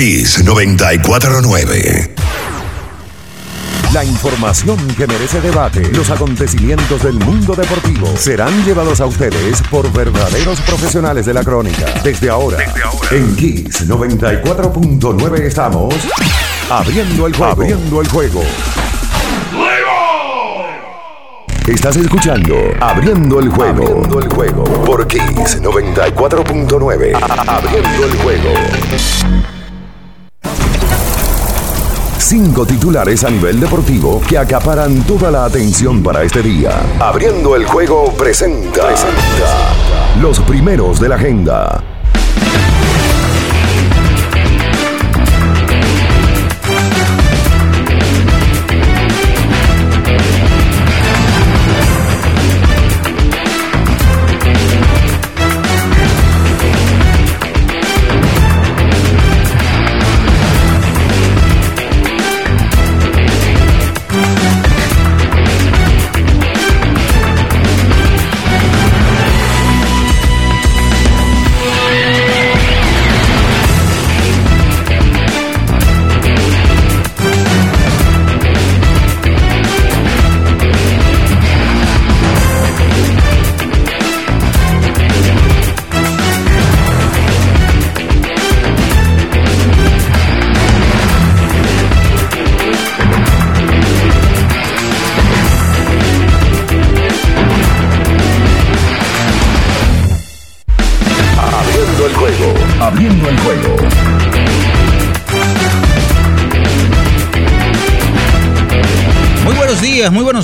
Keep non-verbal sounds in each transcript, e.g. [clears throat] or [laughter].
Kiss 949. La información que merece debate, los acontecimientos del mundo deportivo serán llevados a ustedes por verdaderos profesionales de la crónica. Desde ahora, en Kiss 94.9 estamos abriendo el juego. Abriendo el juego. Estás escuchando Abriendo el juego. Abriendo el juego por Kiss 94.9. Abriendo el juego. Cinco titulares a nivel deportivo que acaparan toda la atención para este día. Abriendo el juego presenta, presenta los primeros de la agenda.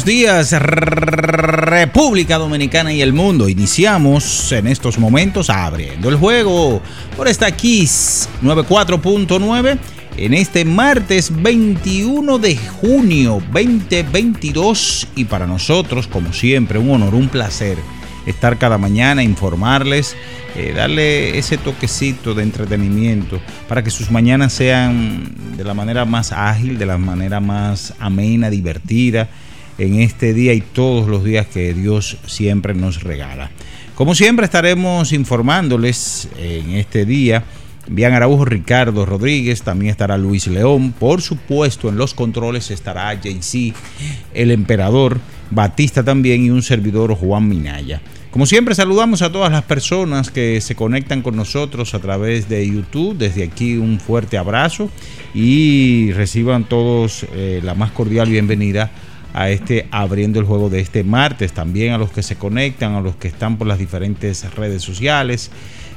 Días, República Dominicana y el mundo. Iniciamos en estos momentos abriendo el juego por esta Kiss 94.9 en este martes 21 de junio 2022 y para nosotros, como siempre, un honor, un placer estar cada mañana, informarles, eh, darle ese toquecito de entretenimiento para que sus mañanas sean de la manera más ágil, de la manera más amena, divertida en este día y todos los días que Dios siempre nos regala. Como siempre estaremos informándoles en este día. Bian Araujo, Ricardo Rodríguez, también estará Luis León. Por supuesto, en los controles estará JC, el emperador, Batista también y un servidor Juan Minaya. Como siempre, saludamos a todas las personas que se conectan con nosotros a través de YouTube. Desde aquí un fuerte abrazo y reciban todos eh, la más cordial bienvenida a este abriendo el juego de este martes. También a los que se conectan, a los que están por las diferentes redes sociales.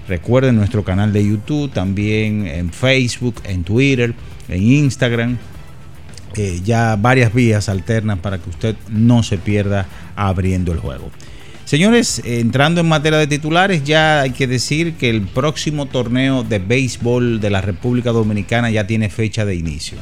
Recuerden nuestro canal de YouTube, también en Facebook, en Twitter, en Instagram. Eh, ya varias vías alternas para que usted no se pierda abriendo el juego. Señores, entrando en materia de titulares, ya hay que decir que el próximo torneo de béisbol de la República Dominicana ya tiene fecha de inicio.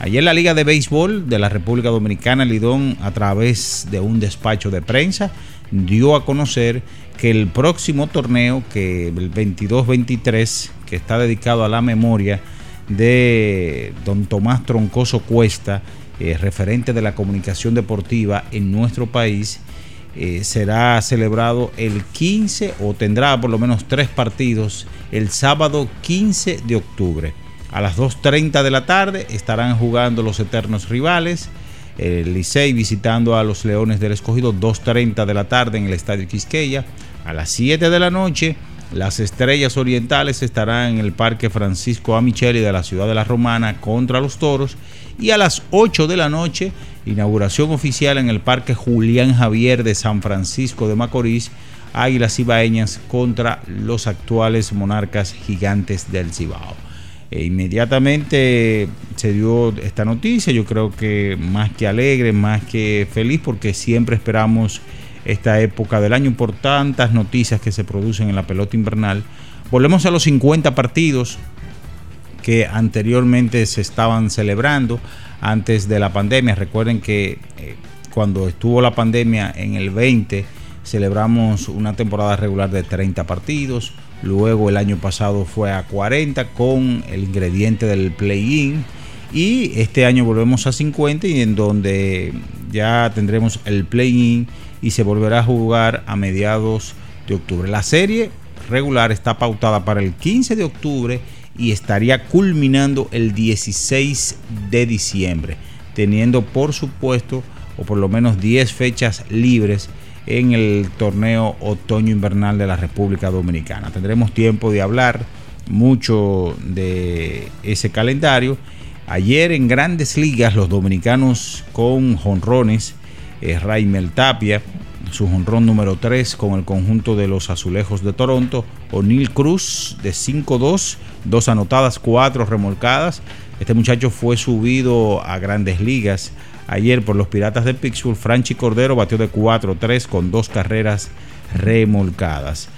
Ayer la Liga de Béisbol de la República Dominicana, Lidón, a través de un despacho de prensa, dio a conocer que el próximo torneo, que el 22-23, que está dedicado a la memoria de don Tomás Troncoso Cuesta, eh, referente de la comunicación deportiva en nuestro país, eh, será celebrado el 15 o tendrá por lo menos tres partidos el sábado 15 de octubre. A las 2.30 de la tarde estarán jugando los eternos rivales. El Licey visitando a los Leones del Escogido 2.30 de la tarde en el Estadio Quisqueya. A las 7 de la noche las Estrellas Orientales estarán en el Parque Francisco Amicheli de la ciudad de La Romana contra los Toros. Y a las 8 de la noche, inauguración oficial en el Parque Julián Javier de San Francisco de Macorís, Águilas Ibaeñas contra los actuales monarcas gigantes del Cibao. E inmediatamente se dio esta noticia, yo creo que más que alegre, más que feliz, porque siempre esperamos esta época del año por tantas noticias que se producen en la pelota invernal. Volvemos a los 50 partidos que anteriormente se estaban celebrando antes de la pandemia. Recuerden que eh, cuando estuvo la pandemia en el 20 celebramos una temporada regular de 30 partidos. Luego el año pasado fue a 40 con el ingrediente del play-in. Y este año volvemos a 50 y en donde ya tendremos el play-in y se volverá a jugar a mediados de octubre. La serie regular está pautada para el 15 de octubre y estaría culminando el 16 de diciembre, teniendo por supuesto o por lo menos 10 fechas libres en el torneo otoño-invernal de la República Dominicana. Tendremos tiempo de hablar mucho de ese calendario. Ayer en grandes ligas los dominicanos con jonrones, eh, Raimel Tapia, su jonrón número 3 con el conjunto de los Azulejos de Toronto, O'Neill Cruz de 5-2, dos anotadas, cuatro remolcadas. Este muchacho fue subido a grandes ligas ayer por los Piratas de Pittsburgh. Franchi Cordero batió de 4-3 con dos carreras remolcadas.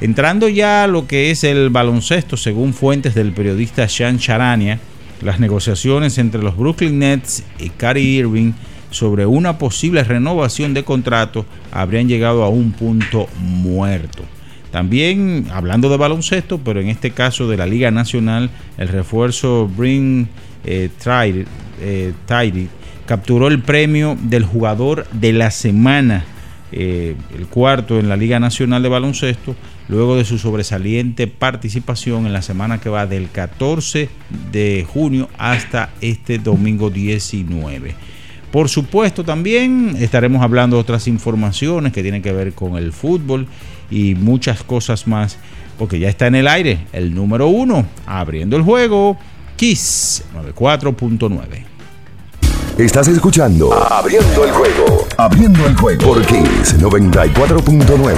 Entrando ya a lo que es el baloncesto, según fuentes del periodista Sean Charania, las negociaciones entre los Brooklyn Nets y Kyrie Irving sobre una posible renovación de contrato habrían llegado a un punto muerto. También hablando de baloncesto, pero en este caso de la Liga Nacional, el refuerzo Bring eh, eh capturó el premio del jugador de la semana, eh, el cuarto en la Liga Nacional de Baloncesto, luego de su sobresaliente participación en la semana que va del 14 de junio hasta este domingo 19. Por supuesto, también estaremos hablando de otras informaciones que tienen que ver con el fútbol y muchas cosas más, porque ya está en el aire el número uno, abriendo el juego, Kiss 94.9. Estás escuchando Abriendo el juego. Abriendo el juego por Kings 94.9. 94.9.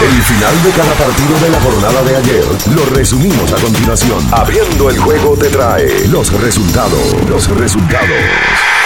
El final de cada partido de la jornada de ayer lo resumimos a continuación. Abriendo el juego te trae los resultados. Los resultados.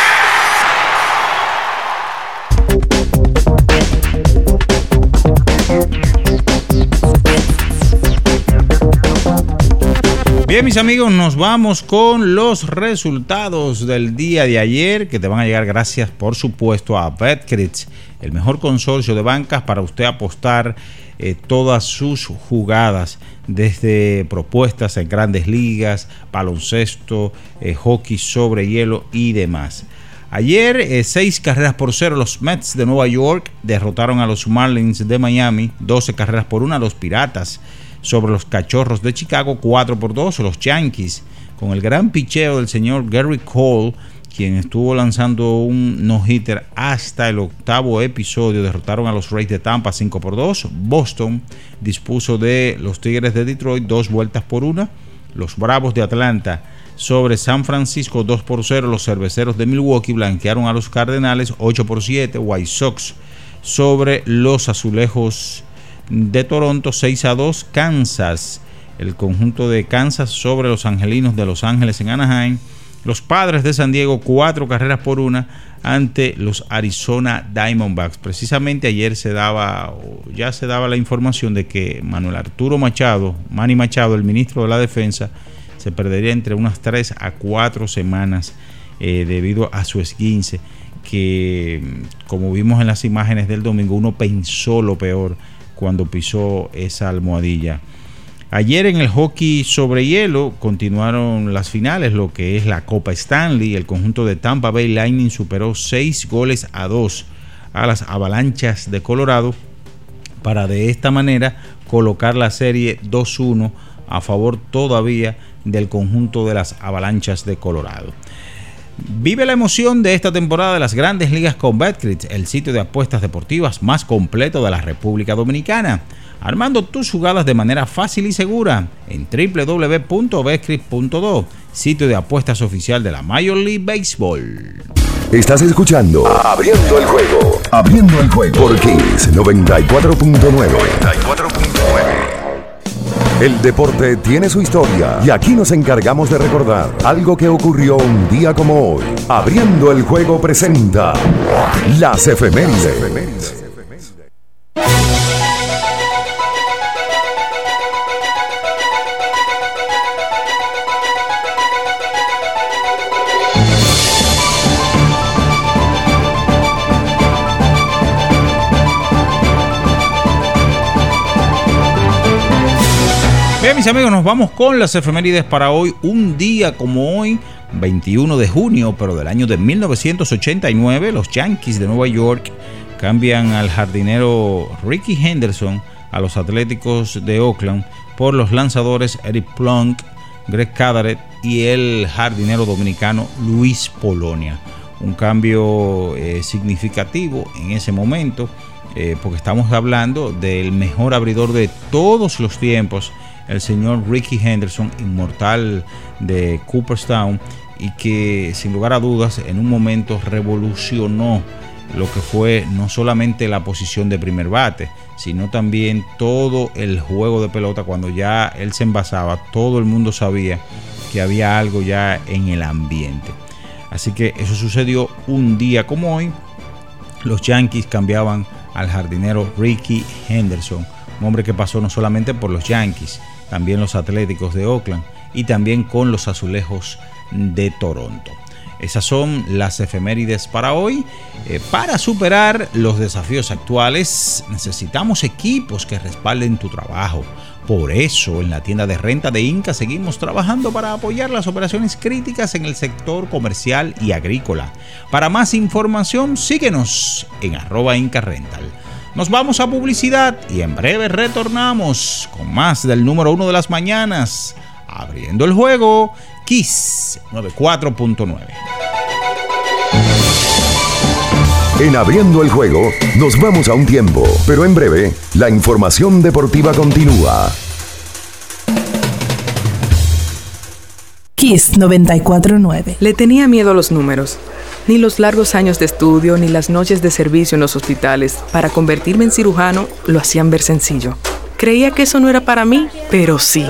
Bien, mis amigos, nos vamos con los resultados del día de ayer que te van a llegar gracias, por supuesto, a BetCrit, el mejor consorcio de bancas para usted apostar eh, todas sus jugadas, desde propuestas en grandes ligas, baloncesto, eh, hockey sobre hielo y demás. Ayer, eh, seis carreras por cero, los Mets de Nueva York derrotaron a los Marlins de Miami, 12 carreras por una, los Piratas sobre los Cachorros de Chicago, 4 por 2. Los Yankees, con el gran picheo del señor Gary Cole, quien estuvo lanzando un no-hitter hasta el octavo episodio, derrotaron a los Rays de Tampa 5 por 2. Boston dispuso de los Tigres de Detroit dos vueltas por una. Los Bravos de Atlanta sobre San Francisco 2 por 0. Los Cerveceros de Milwaukee blanquearon a los Cardenales 8 por 7. White Sox sobre los Azulejos de Toronto 6 a 2 Kansas. El conjunto de Kansas sobre los Angelinos de Los Ángeles en Anaheim. Los Padres de San Diego cuatro carreras por una ante los Arizona Diamondbacks. Precisamente ayer se daba ya se daba la información de que Manuel Arturo Machado Manny Machado el ministro de la defensa se perdería entre unas 3 a 4 semanas eh, debido a su esguince que como vimos en las imágenes del domingo uno pensó lo peor cuando pisó esa almohadilla. Ayer en el hockey sobre hielo continuaron las finales, lo que es la Copa Stanley. El conjunto de Tampa Bay Lightning superó 6 goles a 2 a las Avalanchas de Colorado para de esta manera colocar la serie 2-1 a favor todavía del conjunto de las Avalanchas de Colorado. Vive la emoción de esta temporada de las grandes ligas con Betcrit, el sitio de apuestas deportivas más completo de la República Dominicana, armando tus jugadas de manera fácil y segura en www.betcrit.do, sitio de apuestas oficial de la Major League Baseball. Estás escuchando Abriendo el juego, abriendo el juego por Kings 94.9. El deporte tiene su historia y aquí nos encargamos de recordar algo que ocurrió un día como hoy. Abriendo el juego presenta las efemérides. Mis amigos, nos vamos con las efemérides para hoy. Un día como hoy, 21 de junio, pero del año de 1989, los Yankees de Nueva York cambian al jardinero Ricky Henderson a los Atléticos de Oakland por los lanzadores Eric Plunk, Greg Cadaret y el jardinero dominicano Luis Polonia. Un cambio eh, significativo en ese momento, eh, porque estamos hablando del mejor abridor de todos los tiempos, el señor Ricky Henderson, inmortal de Cooperstown, y que sin lugar a dudas en un momento revolucionó lo que fue no solamente la posición de primer bate, sino también todo el juego de pelota cuando ya él se envasaba, todo el mundo sabía que había algo ya en el ambiente. Así que eso sucedió un día como hoy. Los Yankees cambiaban al jardinero Ricky Henderson, un hombre que pasó no solamente por los Yankees, también los Atléticos de Oakland y también con los Azulejos de Toronto. Esas son las efemérides para hoy. Eh, para superar los desafíos actuales necesitamos equipos que respalden tu trabajo. Por eso en la tienda de renta de Inca seguimos trabajando para apoyar las operaciones críticas en el sector comercial y agrícola. Para más información síguenos en arroba Inca Rental. Nos vamos a publicidad y en breve retornamos con más del número uno de las mañanas, abriendo el juego Kiss 94.9. En abriendo el juego, nos vamos a un tiempo, pero en breve, la información deportiva continúa. Kiss 949. Le tenía miedo a los números. Ni los largos años de estudio ni las noches de servicio en los hospitales para convertirme en cirujano lo hacían ver sencillo. Creía que eso no era para mí, pero sí.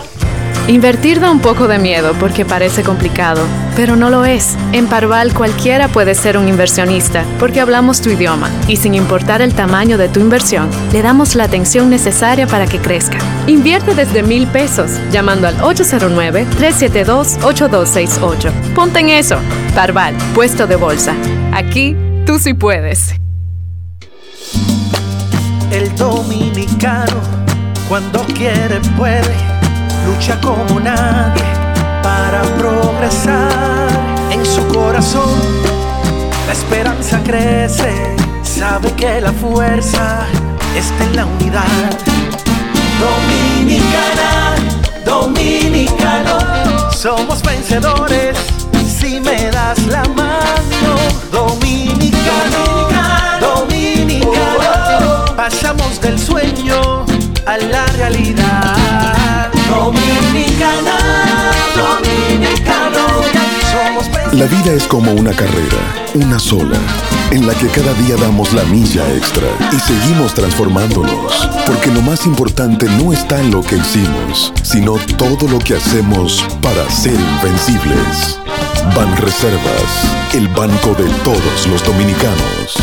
Invertir da un poco de miedo porque parece complicado, pero no lo es. En Parval cualquiera puede ser un inversionista porque hablamos tu idioma y sin importar el tamaño de tu inversión, le damos la atención necesaria para que crezca. Invierte desde mil pesos llamando al 809-372-8268. Ponte en eso. Parval, puesto de bolsa. Aquí tú sí puedes. El dominicano, cuando quiere, puede lucha como nadie para progresar. En su corazón la esperanza crece, sabe que la fuerza está en la unidad. Dominicana, dominicano, somos vencedores si me das la mano. Dominicano, dominicano, pasamos del sueño a la realidad. La vida es como una carrera, una sola, en la que cada día damos la milla extra y seguimos transformándonos, porque lo más importante no está en lo que hicimos, sino todo lo que hacemos para ser invencibles. Ban Reservas, el banco de todos los dominicanos.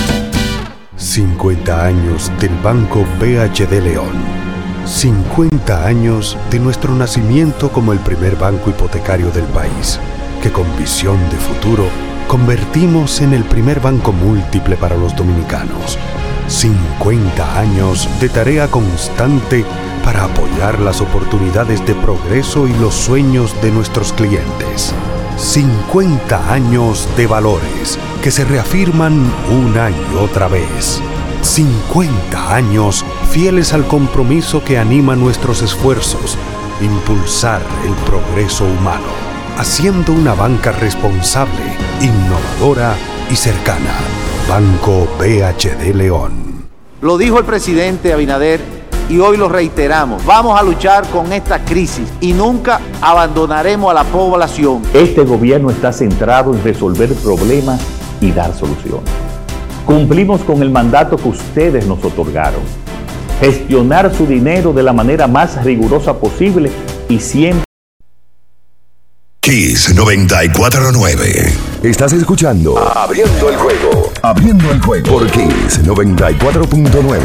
50 años del Banco BHD León 50 años de nuestro nacimiento como el primer banco hipotecario del país, que con visión de futuro convertimos en el primer banco múltiple para los dominicanos. 50 años de tarea constante para apoyar las oportunidades de progreso y los sueños de nuestros clientes. 50 años de valores que se reafirman una y otra vez. 50 años fieles al compromiso que anima nuestros esfuerzos, impulsar el progreso humano, haciendo una banca responsable, innovadora y cercana. Banco BHD León. Lo dijo el presidente Abinader y hoy lo reiteramos. Vamos a luchar con esta crisis y nunca abandonaremos a la población. Este gobierno está centrado en resolver problemas y dar soluciones. Cumplimos con el mandato que ustedes nos otorgaron gestionar su dinero de la manera más rigurosa posible y siempre. Kiss 949. Estás escuchando Abriendo el juego. Abriendo el juego por Kiss 94.9. 94.9.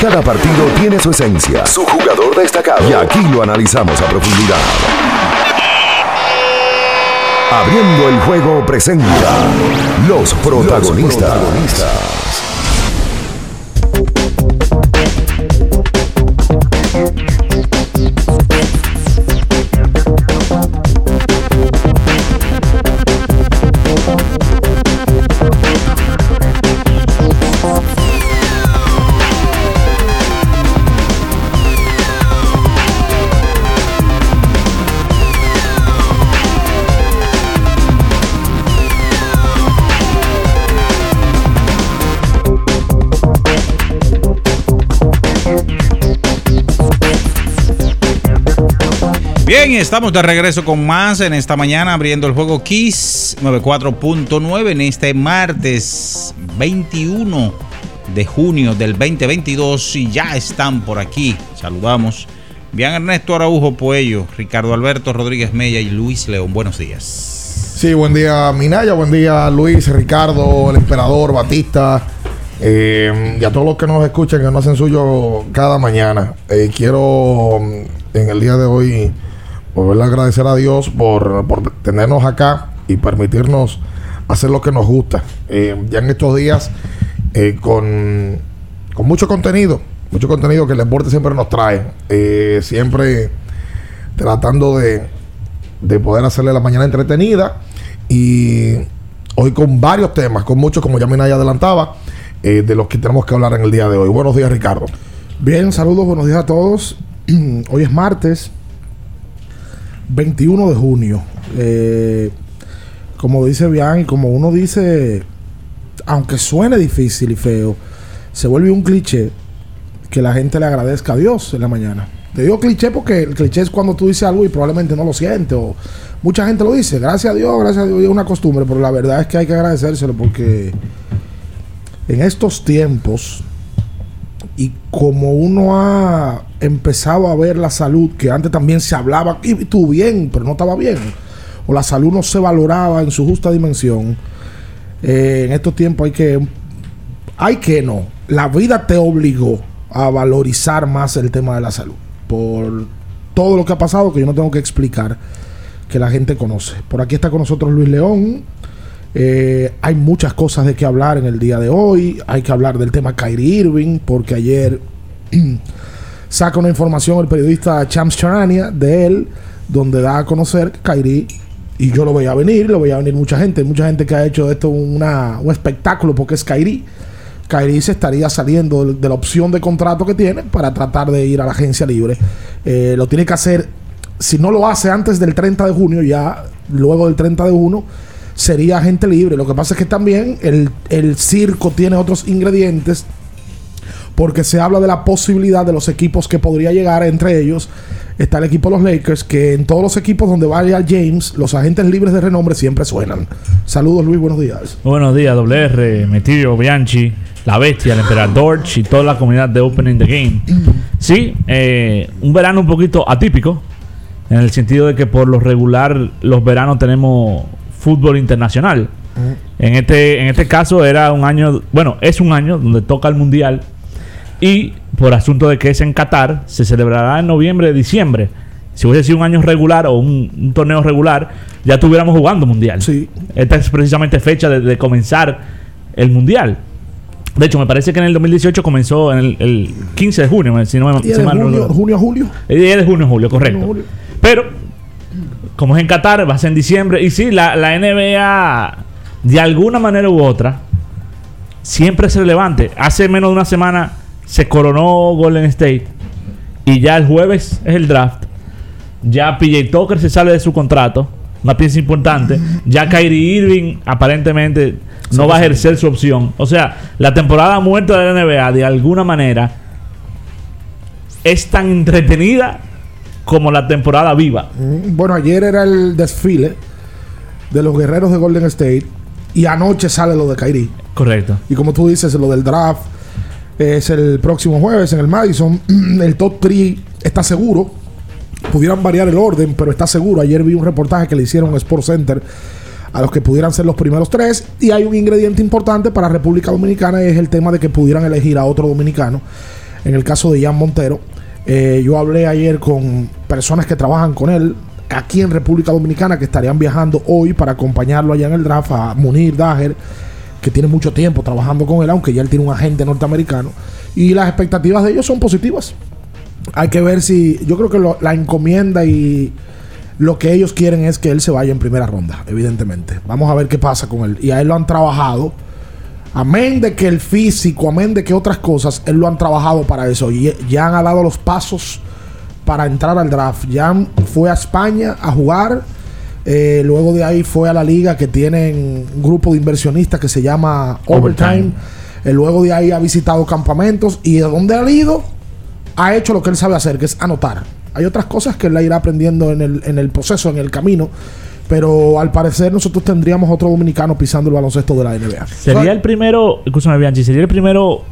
Cada partido tiene su esencia, Su jugador destacado. y aquí lo analizamos a profundidad. Abriendo el juego presenta los protagonistas. Bien, estamos de regreso con más en esta mañana abriendo el juego Kiss 94.9 en este martes 21 de junio del 2022 y ya están por aquí. Saludamos. Bien, Ernesto Araujo Puello, Ricardo Alberto Rodríguez Mella y Luis León. Buenos días. Sí, buen día Minaya, buen día Luis, Ricardo, el emperador, Batista eh, y a todos los que nos escuchan, que nos hacen suyo cada mañana. Eh, quiero mm, en el día de hoy volver a agradecer a Dios por, por tenernos acá y permitirnos hacer lo que nos gusta. Eh, ya en estos días, eh, con, con mucho contenido, mucho contenido que el deporte siempre nos trae, eh, siempre tratando de, de poder hacerle la mañana entretenida y hoy con varios temas, con muchos, como ya Minaya adelantaba, de los que tenemos que hablar en el día de hoy. Buenos días, Ricardo. Bien, saludos, buenos días a todos. [clears throat] Hoy es martes 21 de junio. Eh, como dice Bian y como uno dice, aunque suene difícil y feo, se vuelve un cliché que la gente le agradezca a Dios en la mañana. Te digo cliché porque el cliché es cuando tú dices algo y probablemente no lo sientes. O mucha gente lo dice, gracias a Dios, gracias a Dios, es una costumbre, pero la verdad es que hay que agradecérselo porque en estos tiempos y como uno ha empezado a ver la salud, que antes también se hablaba, y tú bien, pero no estaba bien, o la salud no se valoraba en su justa dimensión, eh, en estos tiempos hay que, hay que no, la vida te obligó a valorizar más el tema de la salud, por todo lo que ha pasado, que yo no tengo que explicar, que la gente conoce. Por aquí está con nosotros Luis León, eh, hay muchas cosas de que hablar en el día de hoy. Hay que hablar del tema Kyrie Irving, porque ayer [clears throat] saca una información el periodista Chams Charania de él, donde da a conocer que Kyrie, y yo lo voy a venir, lo voy a venir mucha gente, mucha gente que ha hecho esto una, un espectáculo porque es Kyrie. Kyrie se estaría saliendo de, de la opción de contrato que tiene para tratar de ir a la agencia libre. Eh, lo tiene que hacer, si no lo hace antes del 30 de junio, ya luego del 30 de junio sería agente libre. Lo que pasa es que también el, el circo tiene otros ingredientes porque se habla de la posibilidad de los equipos que podría llegar, entre ellos está el equipo de los Lakers, que en todos los equipos donde vaya James, los agentes libres de renombre siempre suenan. Saludos Luis, buenos días. Buenos días, WR, Metirio, Bianchi, La Bestia, el Emperador y toda la comunidad de Opening the Game. Sí, eh, un verano un poquito atípico, en el sentido de que por lo regular los veranos tenemos fútbol internacional. En este, en este caso era un año, bueno, es un año donde toca el Mundial y por asunto de que es en Qatar, se celebrará en noviembre, diciembre. Si hubiese sido un año regular o un, un torneo regular, ya estuviéramos jugando Mundial. Esta es precisamente fecha de, de comenzar el Mundial. De hecho, me parece que en el 2018 comenzó en el, el 15 de junio, si no me si de mal no junio, junio julio. El 10 de junio, julio, correcto. Junio, julio. Pero, como es en Qatar, va a ser en diciembre. Y sí, la, la NBA, de alguna manera u otra, siempre es relevante. Hace menos de una semana se coronó Golden State. Y ya el jueves es el draft. Ya PJ Tucker se sale de su contrato. Una pieza importante. Ya Kyrie Irving aparentemente no va a ejercer su opción. O sea, la temporada muerta de la NBA, de alguna manera, es tan entretenida como la temporada viva. Mm, Bueno, ayer era el desfile de los guerreros de Golden State y anoche sale lo de Kyrie. Correcto. Y como tú dices, lo del draft es el próximo jueves en el Madison. [clears throat] El top 3 está seguro. Pudieran variar el orden, pero está seguro. Ayer vi un reportaje que le hicieron a Sports Center a los que pudieran ser los primeros tres. Y hay un ingrediente importante para República Dominicana y es el tema de que pudieran elegir a otro dominicano. En el caso de Jan Montero, eh, yo hablé ayer con personas que trabajan con él aquí en República Dominicana que estarían viajando hoy para acompañarlo allá en el draft a Munir Dager, que tiene mucho tiempo trabajando con él, aunque ya él tiene un agente norteamericano. Y las expectativas de ellos son positivas. Hay que ver si. Yo creo que la encomienda y lo que ellos quieren es que él se vaya en primera ronda, evidentemente. Vamos a ver qué pasa con él. Y a él lo han trabajado. Amén de que el físico, amén de que otras cosas, él lo han trabajado para eso. Y ya han dado los pasos para entrar al draft. Ya fue a España a jugar. eh, luego de ahí fue a la liga que tienen un grupo de inversionistas que se llama Overtime. Overtime. Eh, luego de ahí ha visitado campamentos. ¿Y de dónde ha ido? ha hecho lo que él sabe hacer, que es anotar. Hay otras cosas que él irá aprendiendo en el, en el proceso, en el camino. Pero al parecer nosotros tendríamos otro dominicano pisando el baloncesto de la NBA. Sería el primero, escúchame Bianchi, sería el primero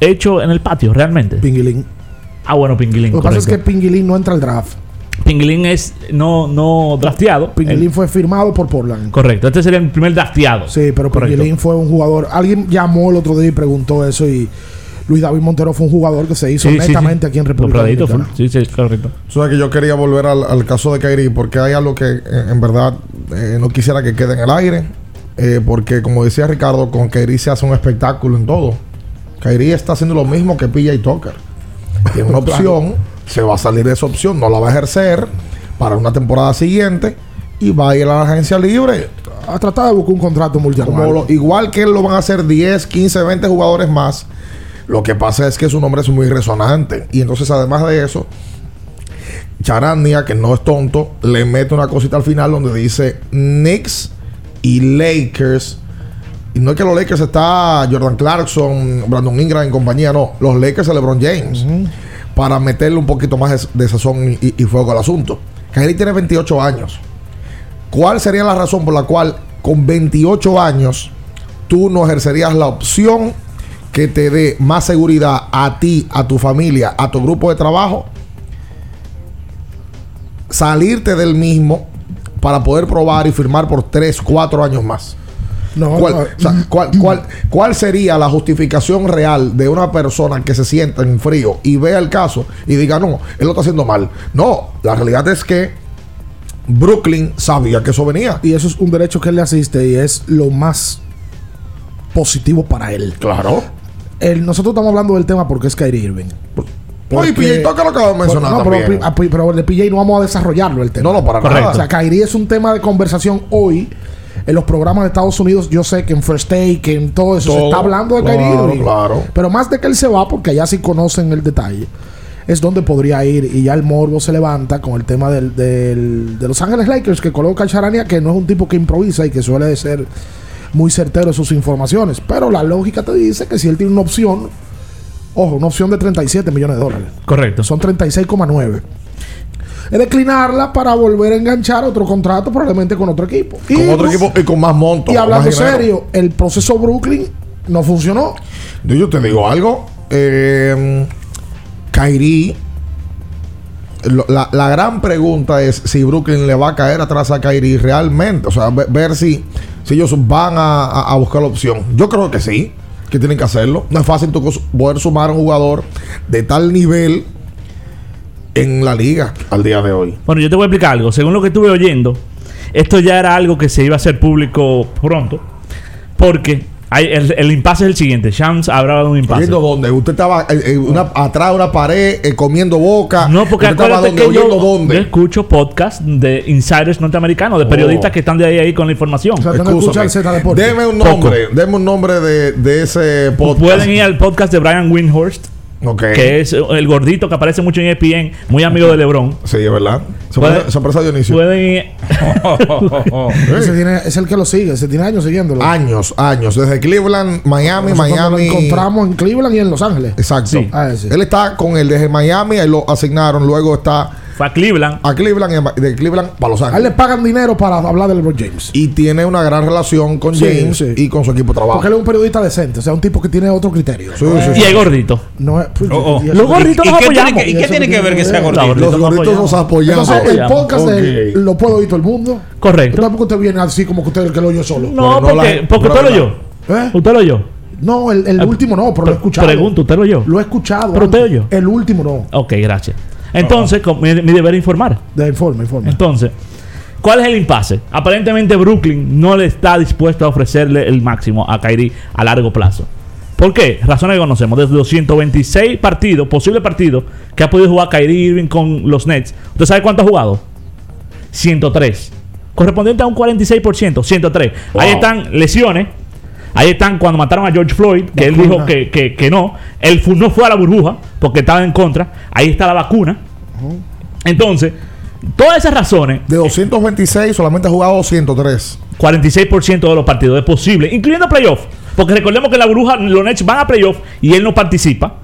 hecho en el patio, realmente. Pinguilín. Ah, bueno, Pinguilín. Lo que pasa es que. Pinguilín no entra al draft. Pinguilín es no, no drafteado. Pinguilín El- fue firmado por Portland. correcto, este sería el primer drafteado. Sí, pero Correcto. Pinguilín fue un jugador. Alguien llamó el otro día y preguntó eso y Luis David Montero fue un jugador que se hizo Sí, sí, sí. netamente aquí en República Compradito, Dominicana. Sí, sí, correcto. Sabes que yo quería volver al, al caso de Kairi porque hay algo que eh, en verdad eh, no quisiera que quede en el aire. eh, porque como decía Ricardo, con Kairi se hace un espectáculo en todo. Kairi está haciendo lo mismo que PJ Tucker. Tiene una [laughs] opción, se va a salir de esa opción, no la va a ejercer para una temporada siguiente y va a ir a la agencia libre. A tratar de buscar un contrato multianual. Igual que lo van a hacer 10, 15, 20 jugadores más. Lo que pasa es que su nombre es muy resonante. Y entonces, además de eso, Charania, que no es tonto, le mete una cosita al final donde dice Knicks y Lakers. Y no es que los Lakers está Jordan Clarkson, Brandon Ingram en compañía, no. Los Lakers es LeBron James. Para meterle un poquito más de, de sazón y, y fuego al asunto. Kyrie tiene 28 años. ¿Cuál sería la razón por la cual con 28 años tú no ejercerías la opción que te dé más seguridad a ti, a tu familia, a tu grupo de trabajo? Salirte del mismo para poder probar y firmar por 3, 4 años más. No, ¿Cuál, no. o sea, cuál- cuál- cuál sería la justificación real de una persona que se sienta en frío y vea el caso y diga, no, él lo está haciendo mal? No, la realidad es que Brooklyn sabía que eso venía. Y eso es un derecho que él le asiste y es lo más positivo para él. Claro. El- nosotros estamos hablando del tema porque es Kyrie Irving. Oye, PJ Tucker lo acabo de mencionar no, pero, también. ah, pero de PJ no vamos a desarrollarlo el tema. No, no, para Correcto. nada. O sea, Kyrie es un tema de conversación hoy. En los programas de Estados Unidos, yo sé que en First Take, que en todo eso, se está hablando de Kyrie claro, Irving. claro. Pero más de que él se va, porque allá sí conocen el detalle, es donde podría ir. Y ya el morbo se levanta con el tema del, del- de Los Ángeles Lakers, que coloca a Charania, que no es un tipo que improvisa y que suele ser muy certero en sus informaciones. Pero la lógica te dice que si él tiene una opción, ojo, una opción de 37 millones de dólares. Correcto. Son 36,9. Es declinarla para volver a enganchar otro contrato, probablemente con otro equipo. Con Y otro no- equipo y con más monto. Y hablando serio, el proceso Brooklyn no funcionó. Yo, te digo algo. Eh, Kyrie. lo- La, la gran pregunta es si Brooklyn le va a caer atrás a Kyrie realmente. O sea, ve- ver si, si ellos van a, a- a buscar la opción. Yo creo que sí, que tienen que hacerlo. No es fácil poder sumar a un jugador de tal nivel en la liga al día de hoy. Bueno, yo te voy a explicar algo. Según lo que estuve oyendo, esto ya era algo que se iba a hacer público pronto. Porque hay, el, el impasse es el siguiente. Shams habrá dado un impasse. ¿Oyendo dónde? Usted estaba eh, eh, una- atrás de una pared eh, comiendo boca. No, porque ¿Usted estaba acuérdate dónde? que yo, ¿Oyendo dónde? yo escucho podcast de insiders norteamericanos, de Oh. periodistas que están de ahí, ahí con la información. O sea. Deme un Poco. nombre, deme un nombre de, de ese podcast. Pueden ir al podcast de Brian Windhorst, Que es el gordito que aparece mucho en ESPN, muy amigo de LeBron. Sí, es verdad. Puede- Sorpresa, sorpresa Dionisio. Pueden ir. [laughs] Ese tiene- es el que lo sigue, ese tiene años siguiéndolo. Años, años. Desde Cleveland, Miami, Nosotros Miami. Lo encontramos en Cleveland y en Los Ángeles. Exacto. Sí. Ah. Él está con él desde Miami, ahí lo asignaron. Luego está Fue a Cleveland. a Cleveland y de Cleveland para Los A él le Ángeles. pagan dinero para hablar de LeBron James. Y tiene una gran relación con Sí, James sí. y con su equipo de trabajo. Porque él es un periodista decente, o sea, un tipo que tiene otro criterio. Sí, No sí, es- sí. Y el gordito. No es, pues, Oh, oh. Los gorditos ¿Y qué apoyamos. que- y Y qué eso tiene que ver que que sea gordito? Los Los gorditos apoyamos. nos apoyamos. Entonces, el apoyamos. podcast lo puede oír todo el mundo. Correcto. Tampoco usted viene así como que usted el que lo oyó solo. No, porque, la- porque no usted lo oyó. ¿Eh? Usted lo oyó. No, el, el Ah, último no, pero lo he escuchado. Pregunto, ¿usted lo oyó? Lo he escuchado. ¿Pero usted oyó? El último no. Ok, gracias. Entonces, con- mi, mi deber es informar. De informe, informe. Entonces, ¿cuál es el impasse? Aparentemente Brooklyn no le está dispuesto a ofrecerle el máximo a Kyrie a largo plazo. ¿Por qué? Razones que conocemos. Desde los 126 partidos, posibles partidos, que ha podido jugar Kyrie Irving con los Nets. ¿Usted sabe cuánto ha jugado? 103. Correspondiente a un 46%. 103. Ahí Wow. están lesiones. Ahí están cuando mataron a George Floyd, que él dijo que, que- que no. Él no fue a la burbuja porque estaba en contra. Ahí está la vacuna. Entonces, todas esas razones, De 226, solamente ha jugado 103. 46% de los partidos es posible, incluyendo playoff. Porque recordemos que la burbuja los Nets van a playoff y él no participa.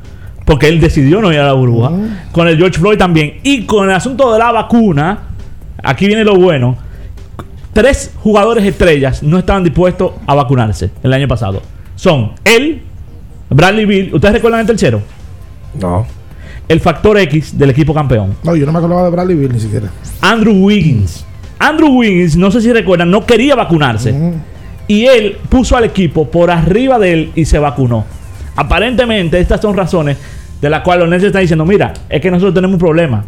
porque él decidió no ir a la burbuja. Con el George Floyd también. Y con el asunto de la vacuna, aquí viene lo bueno. Tres jugadores estrellas no estaban dispuestos a vacunarse el año pasado. Son él, Bradley Bill. ¿Ustedes recuerdan el tercero? No. El factor X del equipo campeón. No, yo no me acordaba de Bradley Bill ni siquiera. Andrew Wiggins. Andrew Wiggins, no sé si recuerdan, no quería vacunarse. Y él puso al equipo por arriba de él y se vacunó. Aparentemente, estas son razones de las cuales los Nets están diciendo: Mira, es que nosotros tenemos un problema.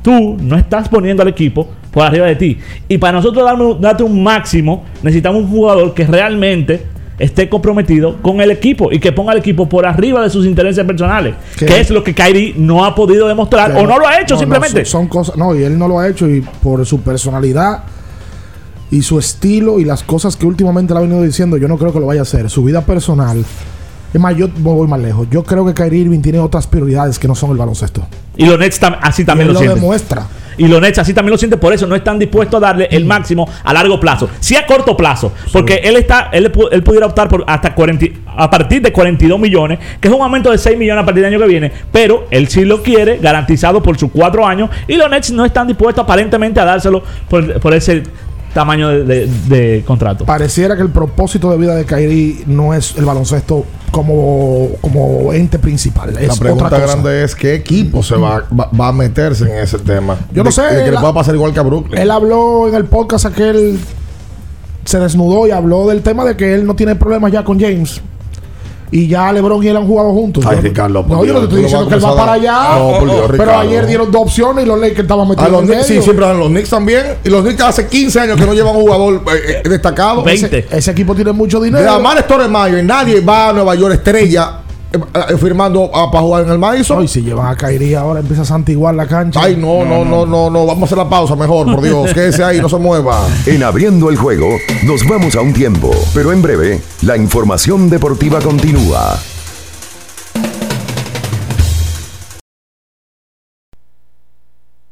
Tú no estás poniendo al equipo por arriba de ti. Y para nosotros darme- darte un máximo, necesitamos un jugador que realmente esté comprometido con el equipo y que ponga al equipo por arriba de sus intereses personales. ¿Qué? Que es lo que Kyrie no ha podido demostrar o no lo ha hecho No, no, simplemente. son, son cosas. No, y él no lo ha hecho y por su personalidad y su estilo y las cosas que últimamente le ha venido diciendo, yo no creo que lo vaya a hacer. Su vida personal. Es más, yo voy más lejos. Yo creo que Kyrie Irving tiene otras prioridades que no son el baloncesto. Y los Nets tam- así también Y él lo lo demuestra. Y los Nets así también lo sienten, por eso no están dispuestos a darle el máximo a largo plazo. Sí a corto plazo, porque él está él, él pudiera optar por hasta 40, y- a partir de 42 millones, que es un aumento de 6 millones a partir del año que viene, pero él sí lo quiere garantizado por sus cuatro años y los Nets no están dispuestos aparentemente a dárselo por, por ese tamaño de, de- de contrato. Pareciera que el propósito de vida de Kyrie no es el baloncesto como, como ente principal. Es La pregunta otra cosa. grande es qué equipo se va, va, va a meterse en ese tema. Yo no sé, de que le pueda pasar igual que a Brooklyn. Él habló en el podcast aquel. Se desnudó y habló del tema de que él no tiene problemas ya con James. Y ya LeBron y él han jugado juntos. Ay, Yo- Ricardo, por No, yo no Dios, te estoy diciendo que él a va para a- allá. No, por Dios, pero ayer dieron dos opciones y los Lakers estaban A metidos los en Knicks, sí, medio. siempre dan los Knicks también. Y los Knicks hace 15 años que no llevan un jugador eh, eh, destacado. Ese, ese equipo tiene mucho dinero. De Amar Stoudemire, nadie va a Nueva York estrella firmando ah, para jugar en el Madison. No, y si llevan a Kyrie ahora empieza a santiguar la cancha. Ay, no, no, no, no, no. Vamos a hacer la pausa mejor, por Dios. [laughs] Quédese ahí, no se mueva. En abriendo el juego, nos vamos a un tiempo, pero en breve, la información deportiva continúa.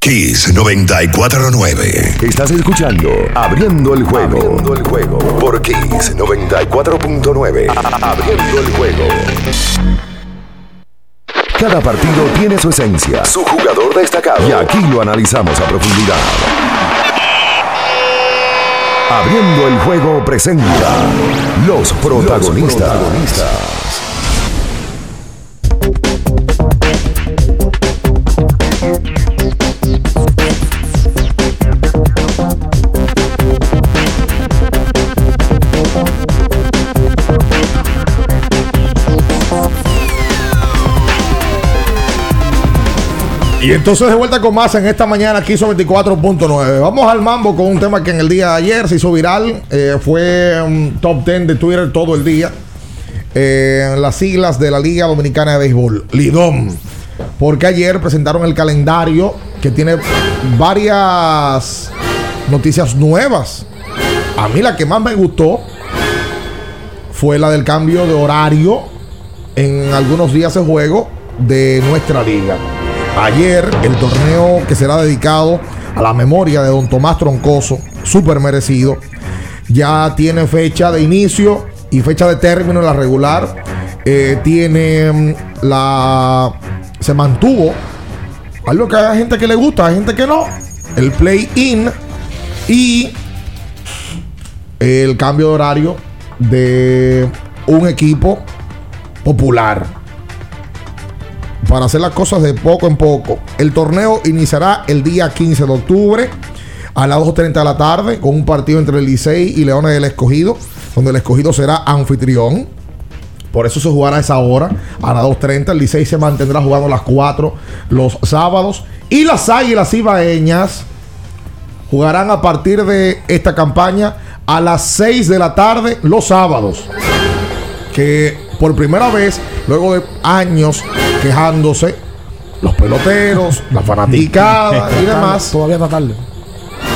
Kiss 949. Estás escuchando Abriendo el juego. Abriendo el juego por Kiss 94.9. Abriendo el juego. Cada partido tiene su esencia, su jugador destacado. Y aquí lo analizamos a profundidad. Abriendo el juego presenta los protagonistas. Y entonces de vuelta con más en esta mañana aquí son 24.9. Vamos al mambo con un tema que en el día de ayer se hizo viral. eh, fue un top 10 de Twitter todo el día. Eh, las siglas de la Liga Dominicana de Béisbol, Lidom. Porque ayer presentaron el calendario que tiene varias noticias nuevas. A mí la que más me gustó fue la del cambio de horario en algunos días de juego de nuestra liga. Ayer el torneo que será dedicado a la memoria de don Tomás Troncoso, súper merecido, ya tiene fecha de inicio y fecha de término en la regular. Eh, tiene mm, la... Se mantuvo algo que hay gente que le gusta, hay gente que no. El play-in y el cambio de horario de un equipo popular. Para hacer las cosas de poco en poco. El torneo iniciará el día 15 de octubre a las 2.30 de la tarde con un partido entre el Licey y Leones del Escogido, donde el Escogido será anfitrión. Por eso se jugará a esa hora, a las 2.30. El Licey se mantendrá jugando a las 4 los sábados. Y las Águilas Ibaeñas jugarán a partir de esta campaña a las 6 de la tarde los sábados. Que por primera vez, luego de años quejándose, los peloteros, [laughs] la fanaticada y demás, Todavía está tarde.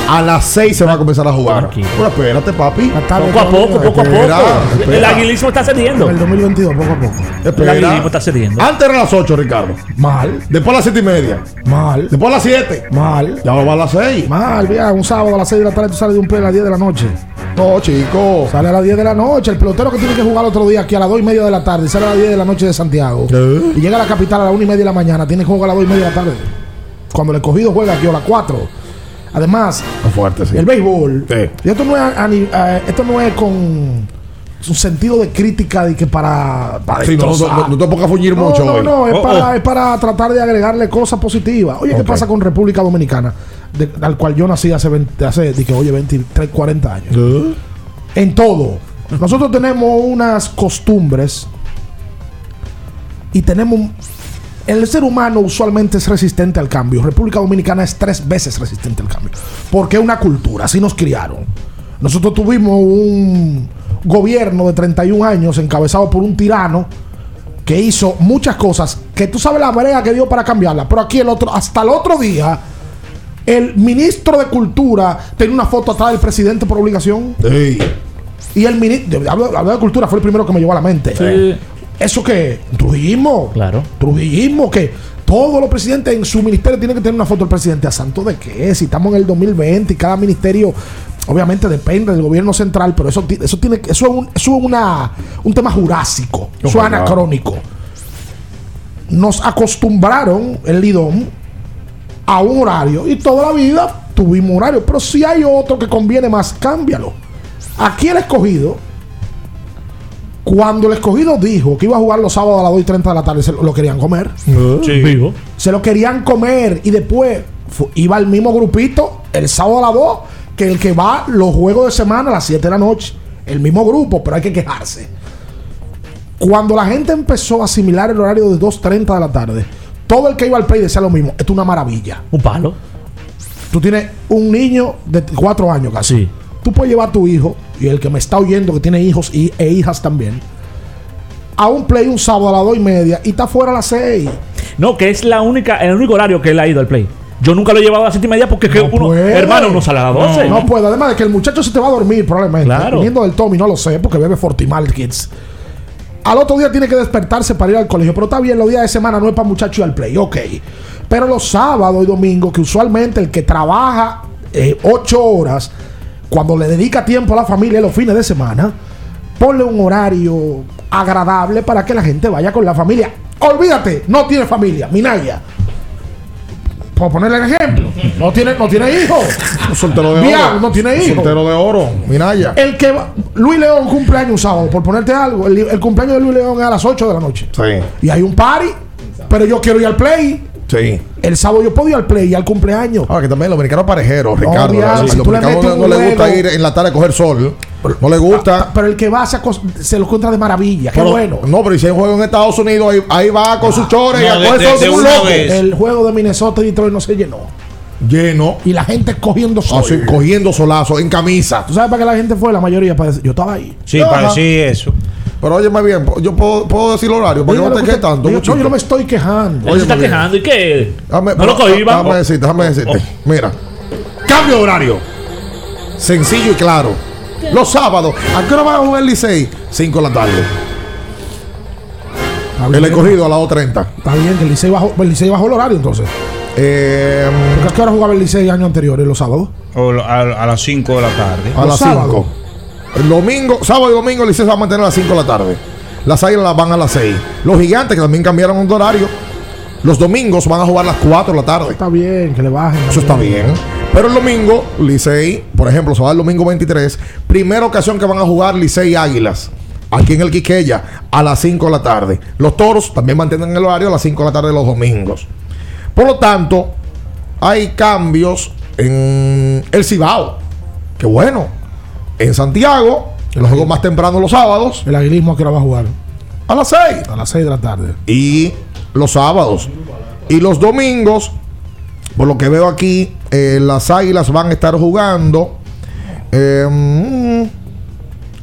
a las 6 se va a comenzar a jugar. Pero espérate, papi. Poco a poco, poco a Espera, poco. espera. El aguilismo está cediendo. En el 2022, poco a poco. El Espera. aguilismo está cediendo. Antes eran las 8, Ricardo. Mal, Después a las 7 y media. mal, Después a las 7. mal. Ya va a las 6. Mal, vieja, un sábado a las 6 de la tarde tú sales de un play a las 10 de la noche. No, chico. Sale a las 10 de la noche. El pelotero que tiene que jugar otro día aquí a las 2 y media de la tarde. Sale a las 10 de la noche de Santiago. Y llega a la capital a las 1 y media de la mañana. Tiene que jugar a las 2 y media de la tarde. Cuando el escogido juega aquí a las 4. Además, Es fuerte, sí. el béisbol. Sí. Y esto no es, esto no es con un sentido de crítica de que para, para Sí, no, no, no, no te pongas a fuñir No, mucho no, hoy. no, es, Oh, para, oh. es para tratar de agregarle cosas positivas. Oye, ¿qué pasa con República Dominicana? De- al cual yo nací hace, 20, hace di que, oye, 23, 40 años. ¿Eh? En todo. Nosotros tenemos unas costumbres y tenemos... El ser humano usualmente es resistente al cambio. República Dominicana es tres veces resistente al cambio. Porque es una cultura, así nos criaron. Nosotros tuvimos un gobierno de 31 años encabezado por un tirano que hizo muchas cosas que tú sabes la brea que dio para cambiarla. Pero aquí el otro, hasta el otro día, el ministro de Cultura tenía una foto atrás del presidente por obligación. Ey. Y el ministro, hablo, hablo de cultura, fue el primero que me llevó a la mente. Sí. ¿Eso qué? Trujillismo. Claro. Trujillismo, que todos los presidentes en su ministerio tienen que tener una foto del presidente. ¿A santo de qué? Si estamos en el 2020 y cada ministerio, obviamente depende del gobierno central, pero eso, eso tiene que- eso es, un, eso es una, un tema jurásico, eso es anacrónico. Nos acostumbraron el Lidón a un horario y toda la vida tuvimos horario, pero si hay otro que conviene más, cámbialo. Aquí el escogido, cuando el escogido dijo que iba a jugar los sábados a las 2 y 30 de la tarde, se lo, lo querían comer. Vivo. Se lo querían comer y después iba el mismo grupito el sábado a las 2 que el que va los juegos de semana a las 7 de la noche. El mismo grupo, pero hay que quejarse. Cuando la gente empezó a asimilar el horario de 2.30 de la tarde, todo el que iba al play decía lo mismo. Esto es una maravilla. Un palo. Tú tienes un niño de 4 años casi. Sí. Tú puedes llevar a tu hijo, y el que me está oyendo, que tiene hijos y, e hijas también, a un play un sábado a las 2 y media y está fuera a las 6. No, que es la única, el único horario que él ha ido al play. Yo nunca lo he llevado a las 7 y media porque es que No uno, puede. hermano, uno sale a las 12. No, puede. Además de que el muchacho se te va a dormir probablemente. Claro. Viniendo del Tommy, no lo sé, porque bebe Fortimal Kids. Al otro día tiene que despertarse para ir al colegio. Pero está bien, los días de semana no es para muchacho ir al play. Ok. Pero los sábados y domingos, que usualmente el que trabaja eh, ocho horas, cuando le dedica tiempo a la familia los fines de semana, ponle un horario agradable para que la gente vaya con la familia. Olvídate, no tiene familia, Minaya. Por ponerle el ejemplo, no tiene, no tiene hijos. Soltero de Bien, oro. no tiene hijos. Soltero de oro. Minaya. El que va- Luis León cumple años un sábado, por ponerte algo. El, el cumpleaños de Luis León es a las 8 de la noche. Sí. Y hay un party, pero yo quiero ir al play. Sí. El sábado yo puedo ir al play y al cumpleaños. Ahora que también los dominicanos parejeros, Ricardo. bien, A si los le dominicanos metes no, les gusta ir en la tarde a coger sol. No les gusta. Pero el que va se, se lo encuentra de maravilla. Qué Pero- bueno. No, pero si hay juego en Estados Unidos, ahí, ahí va con sus chores y no, de- coger de- de un loco. El juego de Minnesota y Detroit no se llenó. Lleno. Y la gente cogiendo sol. Así, cogiendo solazo en camisa. ¿Tú sabes para qué la gente fue? La mayoría para decir, yo estaba ahí. Sí, Ajá. parecía eso. Pero oye, más bien, yo puedo, puedo decir el horario, porque Diga no te que quedes usted- tanto. no, yo no me estoy quejando. Se está Óyeme quejando. ¿Y qué? No lo cohiban. Déjame decirte, déjame decirte. Mira, cambio de horario. Sencillo y claro. Los sábados, ¿a qué hora van a jugar el Licey? 5 de la tarde. Está El bien. escogido a las 2.30. Está bien que el Licey bajó, el Licey bajó el horario entonces. Eh, qué hora jugaba el Licey años anteriores, los sábados. O a, a las 5 de la tarde. a Los las sábados. 5. El domingo, sábado y domingo el Licey se va a mantener a las 5 de la tarde. Las águilas van a las 6. Los gigantes que también cambiaron de horario. Los domingos van a jugar a las 4 de la tarde. Está bien, que le bajen. Eso está bien. Pero el domingo, Licey, por ejemplo, se va el domingo 23. Primera ocasión que van a jugar Licey Águilas. Aquí en el Quiqueya, a las 5 de la tarde. Los toros también mantienen el horario a las 5 de la tarde los domingos. Por lo tanto, hay cambios en el Cibao. Que bueno. En Santiago, los juegos más temprano los sábados, El aguilismo a qué hora va a jugar. a las 6 A las 6 de la tarde. y los sábados. Y los domingos, por lo que veo aquí, eh, las águilas van a estar jugando eh, mm,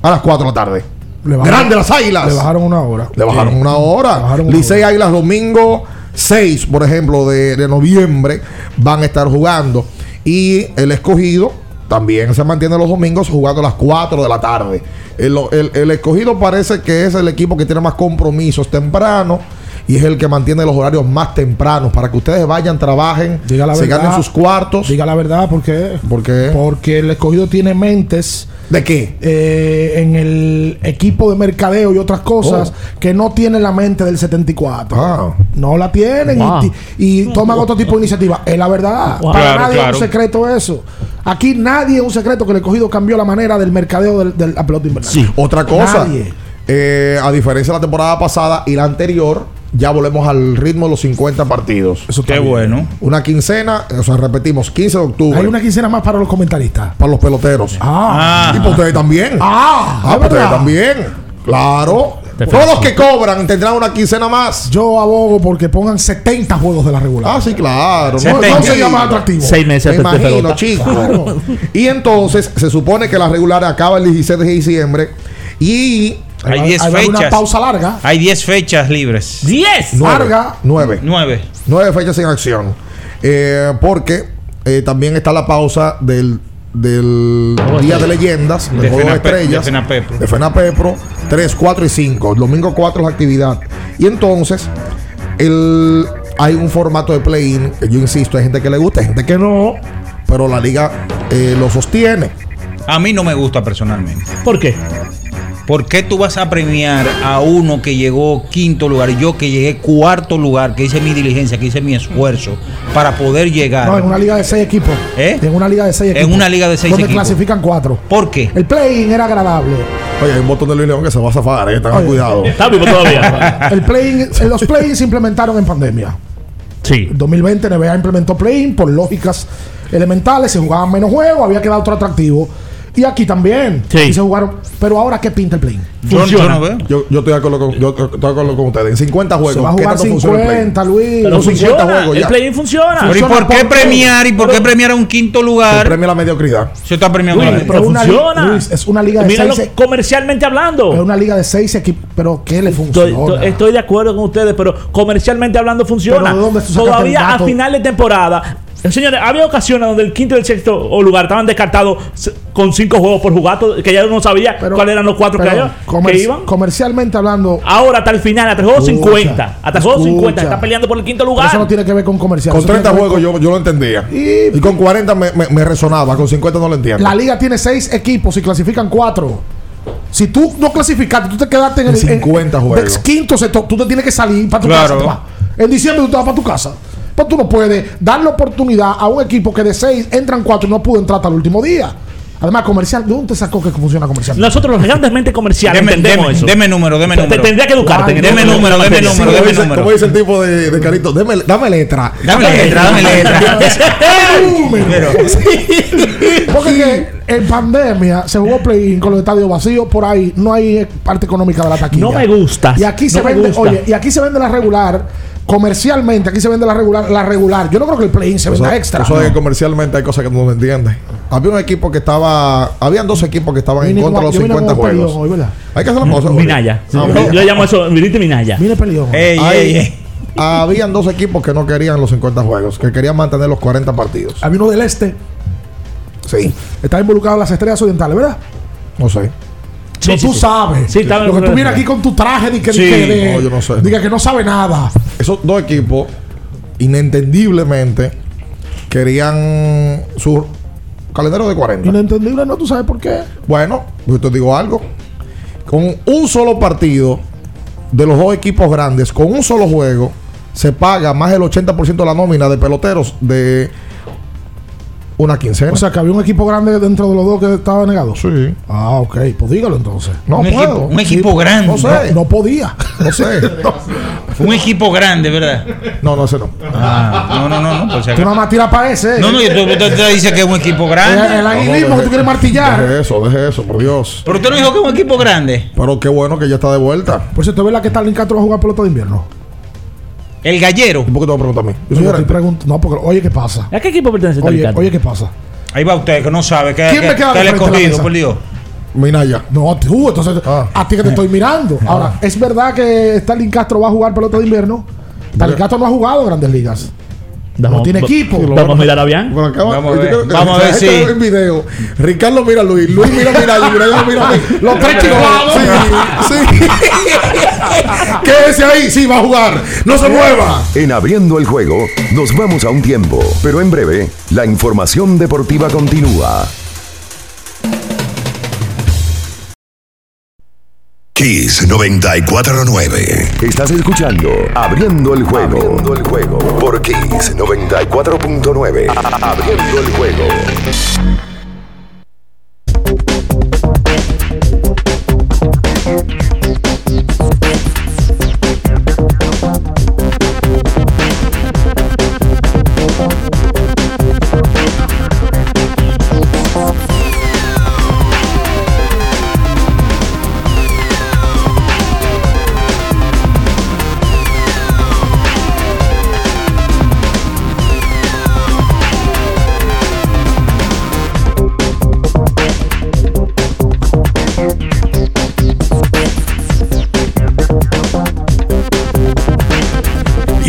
a las 4 de la tarde. Bajaron- Grande las águilas. Le bajaron una hora. Le bajaron una hora. bajaron una Licey Águilas domingo 6, por ejemplo, de, de noviembre, van a estar jugando. Y el escogido también se mantiene los domingos jugando a las 4 de la tarde. El, el- el escogido parece que es el equipo que tiene más compromisos temprano. Y es el que mantiene los horarios más tempranos para que ustedes vayan, trabajen, Diga la se verdad. ganen sus cuartos. Diga la verdad, ¿por qué? ¿Por qué? Porque el escogido tiene mentes. ¿De qué? eh, en el equipo de mercadeo y otras cosas que no tienen la mente del 74. Oh. Ah. No la tienen y Wow. y, toman otro tipo de iniciativa. Es la verdad. Wow. Para Claro, nadie claro. es un secreto eso. Aquí nadie es un secreto que el escogido cambió la manera del mercadeo del- de la pelota invernal. Otra cosa, Nadie. eh, a diferencia de la temporada pasada y la anterior, ya volvemos al ritmo de los 50 partidos. Eso Qué bien. bueno. Una quincena, o sea, repetimos, 15 de octubre. Hay una quincena más para los comentaristas. Para los peloteros. Ah. Y para ustedes también. Ah, Ah, para ustedes también. Claro. Todos los que cobran tendrán una quincena más. Yo abogo porque pongan 70 juegos de la regular. Ah, sí, claro. No, no sería más atractivo. Seis meses Me imagino, chicos. Y entonces se supone que la regular acaba el 16 de diciembre y Hay 10 Hay una fechas. pausa larga. Hay 10 fechas libres. ¡Diez! nueve, Larga. nueve, 9. nueve fechas en acción. Eh, porque eh, también está la pausa del, del Día de Leyendas, del De Juego de Estrellas, de Fenapepro. de Fenapepro, 3, 4 y 5. El domingo 4 es la actividad. Y entonces, el, hay un formato de play-in. Yo insisto, hay gente que le gusta, hay gente que no. Pero la liga eh, lo sostiene. A mí no me gusta personalmente. ¿Por qué? ¿Por qué tú vas a premiar a uno que llegó quinto lugar y yo que llegué cuarto lugar, que hice mi diligencia, que hice mi esfuerzo para poder llegar? No, en una liga de 6 equipos. ¿Eh? En una liga de 6 En equipos. una liga de seis donde equipos. clasifican 4. ¿Por qué? El play-in era agradable. Oye, hay un botón de Luis León que se va a zafar, eh, tengan cuidado. Está vivo todavía. [laughs] El play-in, eh, los play-in se implementaron en pandemia. Sí. En 2020 NBA implementó play-in por lógicas elementales, se jugaban menos juegos, había quedado otro atractivo. Y aquí también. Sí. Y se jugaron. Pero ahora, ¿qué pinta el play-in? Yo, yo Funciona. no veo. Yo, yo estoy de acuerdo con, yo estoy de acuerdo con ustedes. En 50 juegos, Se va a ¿qué jugar tanto funciona el play? 50, Luis. Pero Los 50 funciona. juegos El play-in funciona. Pero ¿y por qué premiar y por qué premiar a un quinto Se lugar? premia la mediocridad. Se está premiando Luis, a la- pero es una li- funciona. Luis, es una liga de Míralo seis- comercialmente hablando. Es una liga de 6 equipos. Pero ¿qué le funciona? estoy- estoy de acuerdo con ustedes, pero comercialmente hablando funciona. Pero ¿de dónde Todavía a final de temporada. Eh, Señores, había ocasiones donde el quinto y el sexto lugar estaban descartados con cinco juegos por jugar, to- que ya uno no sabía Pero- cuáles eran los cuatro que, había- comer- que iban. Comercialmente hablando. Ahora hasta el final, hasta el juego Escucha, 50. Hasta el juego 50 escucha. está peleando por el quinto lugar. eso no tiene que ver con comercial. Con eso tiene 30 que ver juegos yo, yo lo entendía. Y- Y, con 40 me, me- me resonaba. Con 50 no lo entiendo. La liga tiene 6 equipos y clasifican 4. Si tú no clasificaste, tú te quedaste en el En 50 en- juegos. del quinto sector, tú te tienes que salir para tu Claro. casa. En diciembre tú te vas para tu casa. Pues tú no puedes darle oportunidad a un equipo que de 6 entran 4 y no pudo entrar hasta el último día. Además, comercial, ¿de dónde te sacó que funciona comercial? Nosotros los grandemente comerciales Deme, entendemos deme- eso. deme número, deme Te- número. Tendría que educarte. deme número, deme Sí, número, como, deme dice, número. como dice el tipo de, de carito, deme, dame letra. Dame letra, dame letra. Pero- [laughs] Porque que en pandemia se jugó play-in con los estadios vacíos, por ahí no hay parte económica de la taquilla. No me gusta. Y aquí se No vende, gusta. oye, y aquí se vende la regular, comercialmente, aquí se vende la regular, la regular. Yo no creo que el play-in se venda extra. eso de que comercialmente hay cosas que tú no entiendes. Había un equipo que estaba. Habían dos equipos que estaban en contra de los yo vine 50 con un peleón juegos. Hay que hacer las cosas. Minaya. Ah, Yo- mira. Yo llamo eso Viniste Minaya. Vine peleón. Ey, ey, ey. Habían dos equipos que no querían los 50 juegos, que querían mantener los 40 partidos. Había uno del este, Sí, está involucrado en las estrellas orientales, ¿verdad? no sé. Sí, no, sí, tú sí. sabes. Sí, Lo que tú vienes aquí con tu traje de que, Sí. de que- de- No, yo no sé. diga que no sabe nada. Esos dos equipos, inentendiblemente, querían su calendario de 40. Inentendible, no, tú sabes por qué. Bueno, yo te digo algo. Con un solo partido de los dos equipos grandes, con un solo juego, se paga más del 80% de la nómina de peloteros de una quincena. O sea, que había un equipo grande dentro de los dos que estaba negado. sí. Ah, ok, pues dígalo entonces. No un, puedo. equipo, un equipo grande. No sé. No, no podía. No sé. [laughs] Un equipo grande, ¿verdad? No, no, ese no. Ah, no, no, no, no. por si Tú nada más tiras para ese. No, no, yo- tú, tú- tú dices que es un equipo El, grande. el aguilismo que tú quieres martillar. Deje eso, deje eso, por Dios. Pero usted no dijo que es un equipo grande. Pero qué bueno que ya está de vuelta. Por cierto, ¿verdad que Stalin Castro va a jugar pelota de invierno? El gallero. ¿Y por qué te vas a preguntar a mí? Yo No, soy gerente. No, porque, oye, ¿qué pasa? ¿A qué equipo pertenece Oye, oye, ¿qué pasa? Ahí va usted que no sabe que, ¿Quién que, me queda que de el frente a la escogido, mesa? por Dios. Minaya. No, tú, entonces, Ah. a ti que te estoy mirando. [laughs] Ahora, ¿es verdad que Stalin Castro va a jugar pelota de invierno? Stalin Castro no ha jugado grandes ligas. No tiene equipo. Vamos a mirar a Bian. Bueno, acá- Vamos a ver. creo Vamos a ver si- el video. Ricardo mira a Luis, Luis mira a Mirayo, Mirayo mira a mí. Los tres chivados. Sí, sí. [laughs] Quédese ahí, sí, va a jugar. No se mueva. En abriendo el juego, nos vamos a un tiempo, pero en breve, la información deportiva continúa. Kiss 949. Estás escuchando Abriendo el juego. Abriendo el juego por Kiss 94.9. Abriendo el juego.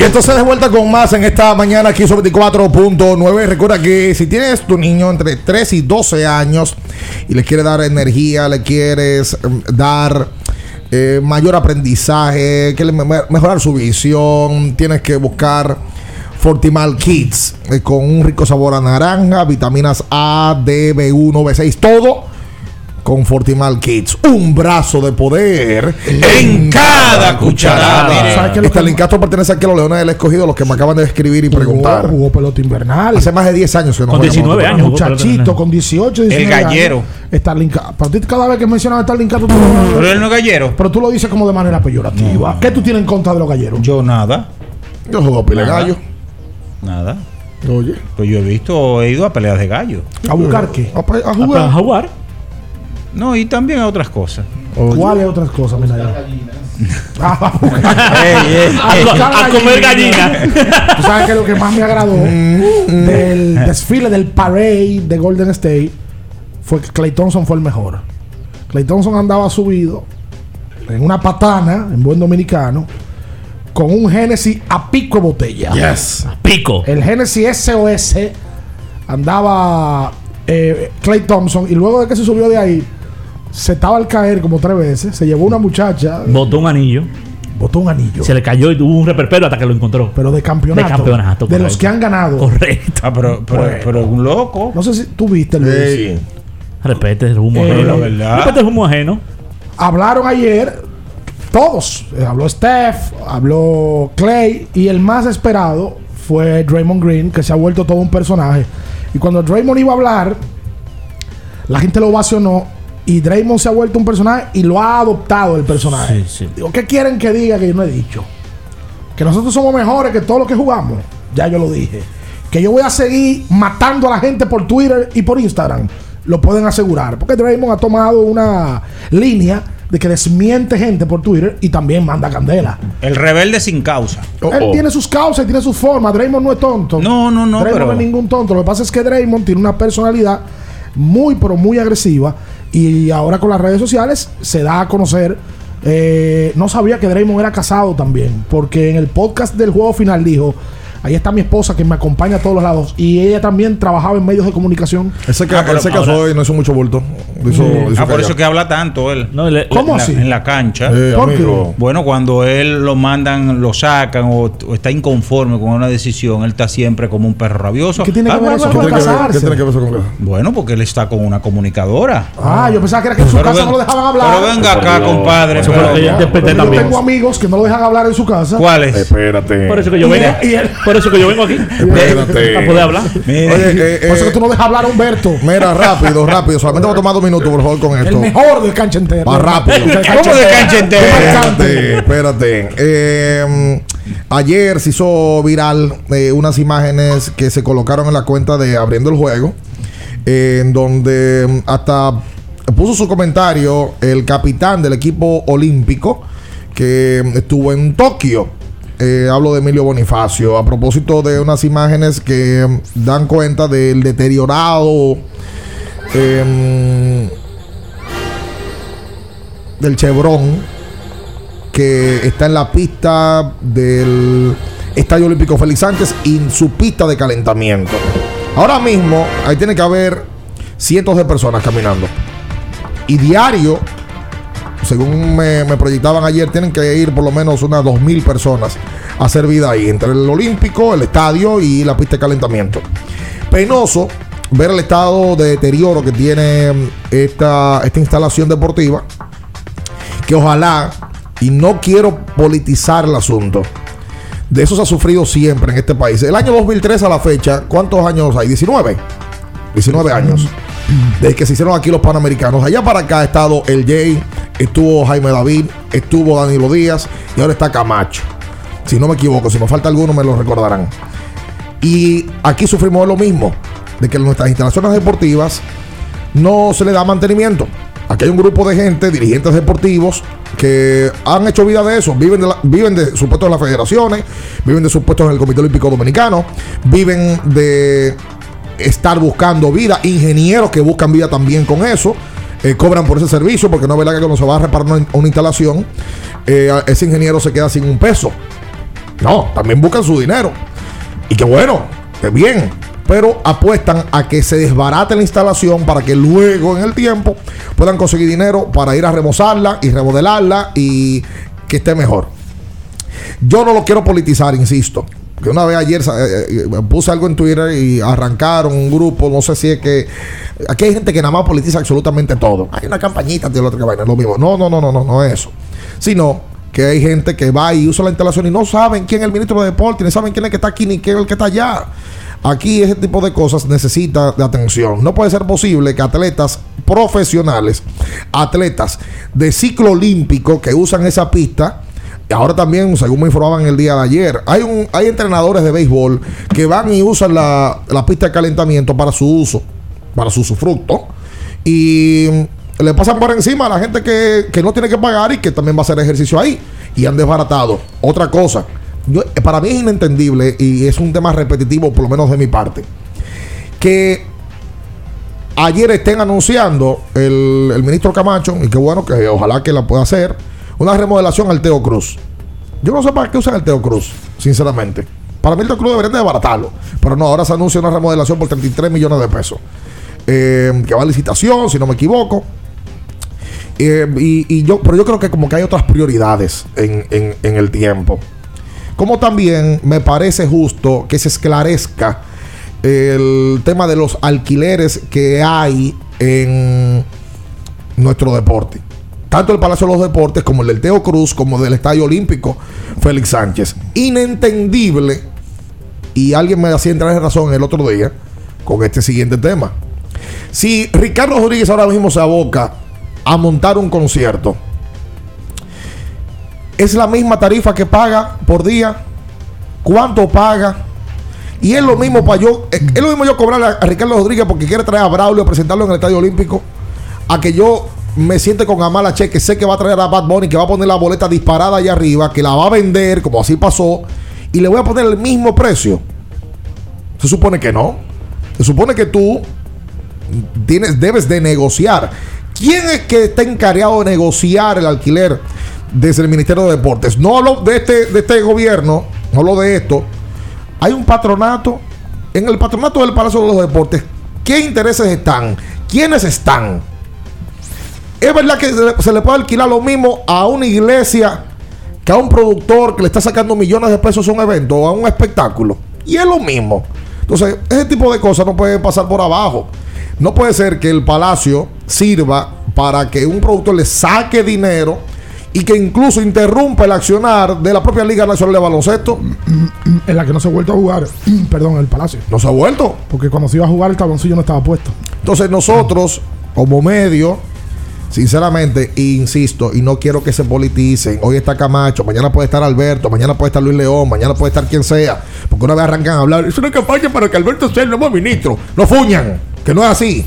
Y entonces de vuelta con más en esta mañana aquí sobre 24.9. Recuerda que si tienes tu niño entre 3 y 12 años y le quieres dar energía, le quieres em, dar eh, mayor aprendizaje, que mejorar su visión, tienes que buscar Fortimal Kids eh, con un rico sabor a naranja, vitaminas A, D, B1, B6, todo con Fortimal Kids. Un brazo de poder En cada cucharada. ¿Sabes pertenece aquí a los Leones del Escogido, los que me acaban de escribir y preguntar. Jugó, jugó pelota invernal. Hace más de 10 años que no Con juega 19 pelota. años. Muchachito, con 18, 19 gallero. años. Starling Ca- Para ti, cada vez que mencionas a Starling Castro, tú Pero lo, él no es gallero. pero tú lo dices como de manera peyorativa. ¿Qué tú tienes en contra de los galleros? Yo nada. Yo juego pile Nada. gallo. Nada. Oye. Pues yo he visto, he ido a peleas de gallo. ¿A buscar qué? A, a A jugar. No, y también a otras cosas. ¿Cuáles otras cosas? Mira ya. Ah, [laughs] a. A, a comer gallina. [laughs] Tú sabes que lo que más me agradó del desfile del parade de Golden State fue que Clay Thompson fue el mejor. Clay Thompson andaba subido en una patana, en buen dominicano, con un Genesis a pico de botella. Yes. Pico. El Genesis SOS andaba eh, Clay Thompson y luego de que se subió de ahí, se estaba al caer como tres veces, se llevó una muchacha, Botó un anillo. botó un anillo. Se le cayó y tuvo un reperpero hasta que lo encontró. pero de campeonato. De campeonato, De los que han ganado. Correcto. Ah, pero, pero, Bueno. pero un loco. No sé si tú viste, Luis. Ey. Respete el humo Eh, ajeno. la verdad. Respete el humo ajeno. Hablaron ayer todos. Eh, habló Steph, habló Clay y el más esperado fue Draymond Green, que se ha vuelto todo un personaje. Y cuando Draymond iba a hablar, la gente lo ovacionó y Draymond se ha vuelto un personaje y lo ha adoptado el personaje. Sí, sí. Digo, ¿qué quieren que diga que yo no he dicho? Que nosotros somos mejores que todos los que jugamos. Ya yo lo dije. Que yo voy a seguir matando a la gente por Twitter y por Instagram. Lo pueden asegurar. Porque Draymond ha tomado una línea de que desmiente gente por Twitter y también manda candela. El rebelde sin causa. Oh, Él oh. tiene sus causas y tiene sus formas. Draymond no es tonto. No, no, no, Draymond pero- no es ningún tonto. Lo que pasa es que Draymond tiene una personalidad muy, pero muy agresiva. Y ahora con las redes sociales se da a conocer. eh, no sabía que Draymond era casado también. Porque en el podcast del juego final dijo. Ahí está mi esposa que me acompaña a todos los lados. Y ella también trabajaba en medios de comunicación. Ese que Ah, pero él se casó ahora- y no hizo mucho bulto. Hizo, hizo Ah, por eso que habla tanto él. No, le- ¿Cómo En la- así? En la cancha. Eh, ¿Por qué? Bueno, cuando él lo mandan, lo sacan o, o está inconforme con una decisión, él está siempre como un perro rabioso. ¿Qué tiene que Ah, ver eso ¿Qué con tiene, que ver, casarse? ¿Qué tiene que ver eso con? Bueno, porque él está con una comunicadora. Ah, yo pensaba que era que en su Pero casa ven- no lo dejaban hablar. Pero venga acá, compadre. Eso pero- yo interpreté Pero yo también. tengo amigos que no lo dejan hablar en su casa. ¿Cuáles? Espérate. Por eso que yo vengo. Por eso que yo vengo aquí. [laughs] Espérate. Para poder hablar. Oye, eh, Por eso eh, que tú no dejas hablar a Humberto. mira, rápido, rápido. Solamente voy a tomar dos minutos, por favor, con El esto. mejor del cancha entera. Más rápido. ¿Cómo de cancha entera? Espérate, espérate. Eh, ayer se hizo viral eh, unas imágenes que se colocaron en la cuenta de Abriendo el Juego, eh, en donde mm, hasta puso su comentario el capitán del equipo olímpico que mm, estuvo en Tokio. Eh, hablo de Emilio Bonifacio a propósito de unas imágenes que dan cuenta del deteriorado em, del Chevron que está en la pista del Estadio Olímpico Félix Sánchez y su pista de calentamiento. Ahora mismo ahí tiene que haber cientos de personas caminando. Y diario, según me, proyectaban ayer, tienen que ir por lo menos unas 2.000 personas a hacer vida ahí, entre el Olímpico, el estadio y la pista de calentamiento. Penoso ver el estado de deterioro que tiene mm, esta, esta instalación deportiva, que ojalá, y no quiero politizar el asunto, de eso se ha sufrido siempre en este país. El año 2003 a la fecha, ¿cuántos años hay? 19. 19 años. Desde que se hicieron aquí los Panamericanos. Allá para acá ha estado el Jay, estuvo Jaime David, estuvo Danilo Díaz y ahora está Camacho. Si no me equivoco, si me falta alguno me lo recordarán. Y aquí sufrimos lo mismo, de que nuestras instalaciones deportivas no se le da mantenimiento. Aquí hay un grupo de gente, dirigentes deportivos, que han hecho vida de eso. Viven de, la- viven de en las federaciones, viven de sus puestos en el Comité Olímpico Dominicano, viven de estar buscando vida. Ingenieros que buscan vida también con eso. eh, cobran por ese servicio porque no es verdad que cuando se va a reparar una, instalación, eh, ese ingeniero se queda sin un peso. No, también buscan su dinero. Y que bueno, que bien. Pero apuestan a que se desbarate la instalación para que luego en el tiempo puedan conseguir dinero para ir a remozarla y remodelarla y que esté mejor. Yo no lo quiero politizar, insisto. Que una vez ayer eh, eh, puse algo en Twitter y arrancaron un grupo, no sé si es que. Aquí hay gente que nada más politiza absolutamente todo. Hay una campañita de la otra vaina, lo mismo. No, no, no, no, no, no es eso. Sino que hay gente que va y usa la instalación y no saben quién es el ministro de deporte, ni saben quién es el que está aquí, ni quién es el que está allá. Aquí ese tipo de cosas necesita de atención. No puede ser posible que atletas profesionales, atletas de ciclo olímpico que usan esa pista, ahora también, según me informaban el día de ayer, hay, un, hay entrenadores de béisbol que van y usan la, la pista de calentamiento para su uso, para su usufructo, y le pasan por encima a la gente que, que no tiene que pagar y que también va a hacer ejercicio ahí, y han desbaratado. Otra cosa, para mí es inentendible y es un tema repetitivo, por lo menos de mi parte, que ayer estén anunciando el, el ministro Camacho, y qué bueno que ojalá que la pueda hacer, una remodelación al Teo Cruz. Yo no sé para qué usan el Teo Cruz, sinceramente. Para mí el Teo Cruz debería de desbaratarlo. Pero no, ahora se anuncia una remodelación por 33 millones de pesos. Eh, que va a licitación, si no me equivoco. Eh, y, yo, pero yo creo que como que hay otras prioridades en el tiempo. Como también me parece justo que se esclarezca el tema de los alquileres que hay en nuestro deporte. Tanto el Palacio de los Deportes como el del Teo Cruz, como del Estadio Olímpico Félix Sánchez. Inentendible. Y alguien me hacía entrar en razón el otro día con este siguiente tema. Si Ricardo Rodríguez ahora mismo se aboca a montar un concierto, es la misma tarifa que paga por día. ¿Cuánto paga? Y es lo mismo para yo, es lo mismo yo cobrarle a Ricardo Rodríguez porque quiere traer a Braulio a presentarlo en el Estadio Olímpico, a que yo me siente con Amala Che, que sé que va a traer a Bad Bunny, que va a poner la boleta disparada allá arriba, que la va a vender, como así pasó, y le voy a poner el mismo precio. Se supone que no. Se supone que tú tienes, debes de negociar. ¿Quién es que está encargado de negociar el alquiler desde el Ministerio de Deportes? No hablo de este, de este gobierno, no hablo de esto. Hay un patronato. En el patronato del Palacio de los Deportes, ¿qué intereses están? ¿Quiénes están? Es verdad que se le, puede alquilar lo mismo a una iglesia que a un productor que le está sacando millones de pesos a un evento o a un espectáculo. Y es lo mismo. Entonces, ese tipo de cosas no puede pasar por abajo. No puede ser que el palacio sirva para que un productor le saque dinero y que incluso interrumpa el accionar de la propia Liga Nacional de Baloncesto. En la que no se ha vuelto a jugar, perdón, el Palacio. No se ha vuelto. Porque cuando se iba a jugar el tabloncillo no estaba puesto. Entonces nosotros, como medio, sinceramente, insisto, y no quiero que se politicen, hoy está Camacho, mañana puede estar Alberto, mañana puede estar Luis León, mañana puede estar quien sea, porque una vez arrancan a hablar, es una campaña para que Alberto sea el nuevo ministro. No fuñan, que no es así.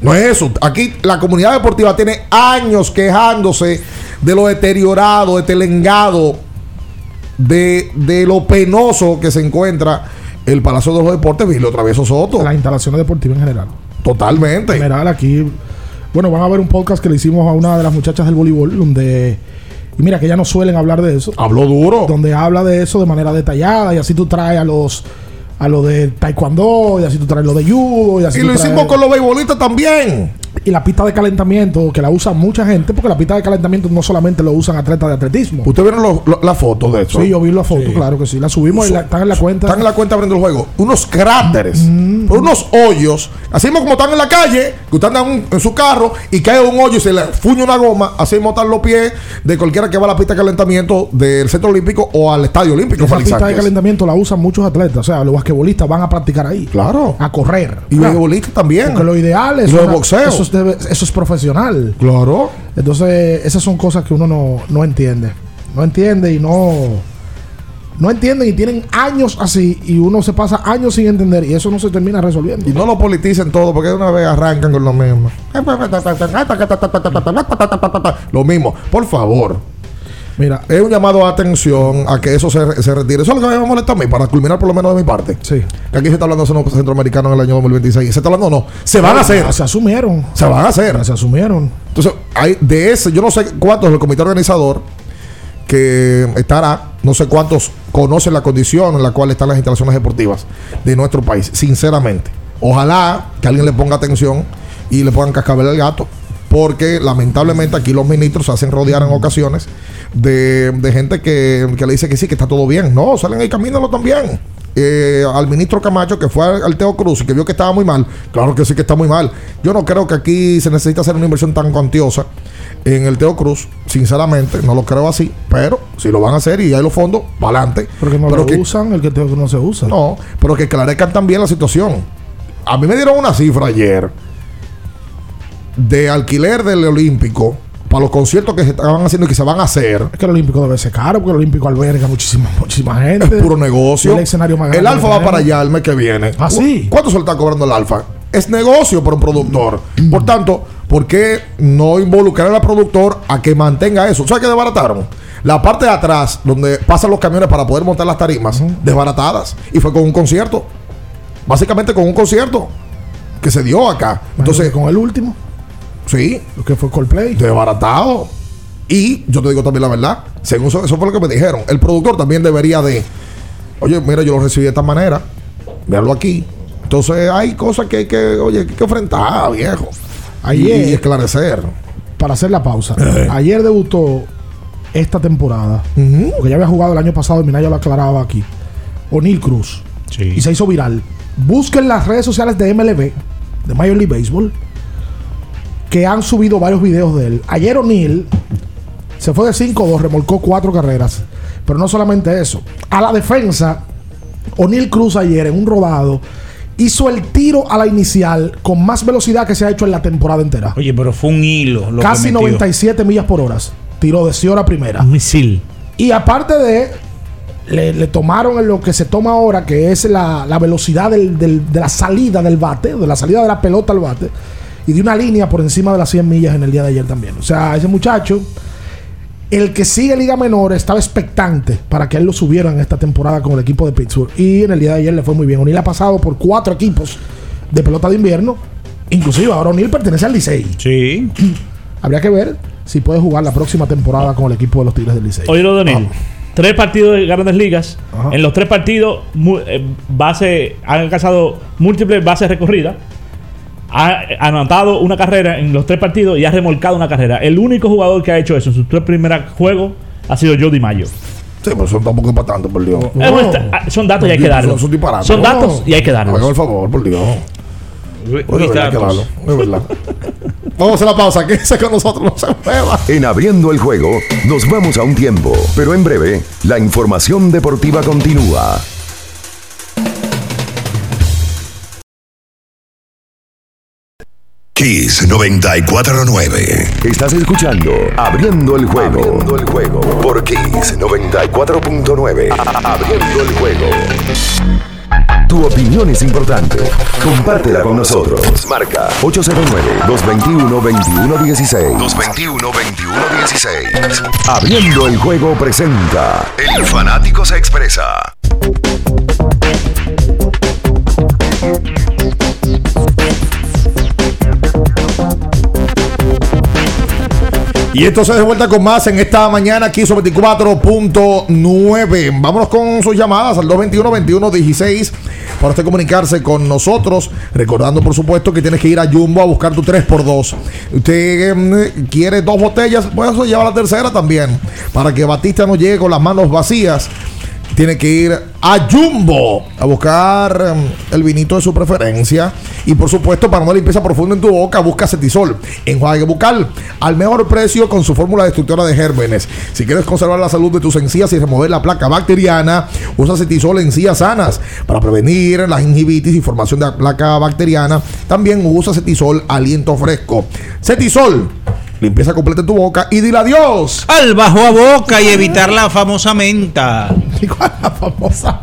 No es eso. Aquí la comunidad deportiva tiene años quejándose de lo deteriorado, de telengado, de, de lo penoso que se encuentra el Palacio de los Deportes Vilio Travieso Soto. Las instalaciones deportivas en general. Totalmente. En general, aquí. Bueno, van a ver un podcast que le hicimos a una de las muchachas del voleibol, donde Y mira que ya no suelen hablar de eso. Habló duro. Donde habla de eso de manera detallada y así tú traes a los a lo de taekwondo y así tú traes lo de judo y así Y lo hicimos con los beisbolistas también. y la pista de calentamiento que la usa mucha gente porque la pista de calentamiento no solamente lo usan atletas de atletismo. ¿Usted vieron lo- lo- la foto de eso? Sí, yo vi la foto, claro que sí. La subimos y la, están en la cuenta. Están en la cuenta abriendo el juego. Unos cráteres, Mm. unos hoyos. Así mismo como están en la calle, que usted anda en, un- en su carro y cae un hoyo y se le fuñe una goma. Así mismo están los pies de cualquiera que va a la pista de calentamiento del Centro Olímpico o al Estadio Olímpico. Esa Félix pista de calentamiento la usan muchos atletas. O sea, los basquetbolistas van a practicar ahí. Claro. A correr. Y beisbolistas también. Porque lo ideal es. Lo de boxeo. Eso es, debe- eso es profesional. Claro. Entonces, esas son cosas que uno no, no entiende. No entiende y no. No entienden y tienen años así y uno se pasa años sin entender y eso no se termina resolviendo. Y no lo politicen todo porque de una vez arrancan con lo mismo. Lo mismo. Por favor. Mira, es un llamado a atención a que eso se, se retire. Eso es lo que me molesta a mí, para culminar por lo menos de mi parte. Sí. Que aquí se está hablando de los centroamericanos en el año 2026. Se está hablando, no. Se van a hacer. Se asumieron. Se van a hacer. Se asumieron. Entonces, hay de ese, yo no sé cuántos del comité organizador que estará, no sé cuántos conocen la condición en la cual están las instalaciones deportivas de nuestro país, sinceramente. Ojalá que alguien le ponga atención y le pongan cascabel al gato, porque lamentablemente aquí los ministros se hacen rodear en ocasiones de, de gente que, que le dice que sí, que está todo bien. No, salen ahí, camínalo también. Eh, al ministro Camacho que fue al, al Teo Cruz y que vio que estaba muy mal, claro que sí que está muy mal. Yo no creo que aquí se necesita hacer una inversión tan cuantiosa en el Teo Cruz, sinceramente, no lo creo así, pero si lo van a hacer y hay los fondos, para adelante. Porque no pero lo que, usan, el que tengo que no se usa. no, pero que clarezcan también la situación. A mí me dieron una cifra ayer de alquiler del Olímpico para los conciertos que se estaban haciendo y que se van a hacer. Es que el Olímpico debe ser caro porque el Olímpico alberga muchísima, muchísima gente. Es puro negocio. El escenario más El grande Alfa que va para allá el mes que viene. ¿Ah, ¿Cuánto se le está cobrando el Alfa? Es negocio para un productor. Por tanto, ¿por qué no involucrar al productor a que mantenga eso? ¿Sabes qué desbarataron? La parte de atrás, donde pasan los camiones para poder montar las tarimas, desbaratadas. Y fue con un concierto. Básicamente con un concierto que se dio acá. Entonces, con el último, sí, lo que fue Coldplay. desbaratado. Y yo te digo también la verdad, según eso, eso fue lo que me dijeron. El productor también debería de, oye, mira, yo lo recibí de esta manera, véanlo aquí. Entonces hay cosas que hay que, oye, que hay que enfrentar, viejo. Ayer- y, esclarecer. Para hacer la pausa. Eh. Ayer debutó esta temporada. Porque ya había jugado el año pasado y Minaya lo aclaraba aquí. O'Neill Cruz. Y se hizo viral. Busquen las redes sociales de MLB, de Major League Baseball, que han subido varios videos de él. Ayer O'Neill se fue de 5-2, remolcó cuatro carreras. Pero no solamente eso. A la defensa, O'Neill Cruz ayer en un rodado hizo el tiro a la inicial con más velocidad que se ha hecho en la temporada entera. Oye, pero fue un hilo. Lo Casi que metió. 97 millas por hora. Tiró de Ciora primera. Un misil. Y aparte de, le, le tomaron en lo que se toma ahora, que es la, la velocidad del- del- de la salida del bate, de la salida de la pelota al bate, y de una línea por encima de las 100 millas en el día de ayer también. O sea, ese muchacho, el que sigue Liga Menor, estaba expectante para que él lo subiera en esta temporada con el equipo de Pittsburgh. Y en el día de ayer le fue muy bien. O'Neill ha pasado por cuatro equipos de pelota de invierno. Inclusive ahora O'Neill pertenece al Licey. Sí. [clears throat] Habría que ver si puede jugar la próxima temporada con el equipo de los Tigres del Licey. Oye, lo de. Tres partidos de grandes ligas. Ajá. En los tres partidos, eh, base, han alcanzado múltiples bases recorridas. Ha anotado una carrera en los tres partidos y ha remolcado una carrera. El único jugador que ha hecho eso en sus tres primeros juegos ha sido Jody Mayo. Sí, pero eso tampoco es para tanto, por Dios. Es un esta- ah, son datos y hay que darlos. Son, son. Son datos y hay que darlos. Hágame el favor, por Dios. Oye, verdad verdad. [laughs] Vamos a hacer la pausa. Quédese con nosotros, no se mueva. En abriendo el juego, nos vamos a un tiempo, pero en breve, la información deportiva continúa. Kiss 949. Estás escuchando Abriendo el juego. Abriendo el juego por Kiss 94.9. Abriendo el juego. Tu opinión es importante. Compártela con nosotros. Marca 809-221-2116. 221-2116. Abriendo el juego presenta El fanático se expresa. Y esto se de vuelta con más en esta mañana aquí sobre 24.9. Vámonos con sus llamadas al 221-21-16 para usted comunicarse con nosotros. Recordando, por supuesto, que tienes que ir a Jumbo a buscar tu 3x2. Usted mm, quiere dos botellas, pues eso lleva la tercera también. Para que Batista no llegue con las manos vacías tiene que ir a Jumbo a buscar um, el vinito de su preferencia. Y por supuesto, para una limpieza profunda en tu boca, busca Cetisol. Enjuague bucal al mejor precio con su fórmula destructora de gérmenes. Si quieres conservar la salud de tus encías y remover la placa bacteriana, usa Cetisol encías sanas para prevenir la gingivitis y formación de la placa bacteriana. También usa Cetisol aliento fresco. Cetisol. Limpieza completa en tu boca y dile adiós. Al bajo a boca y evitar la famosa menta. [laughs] ¿Cuál la famosa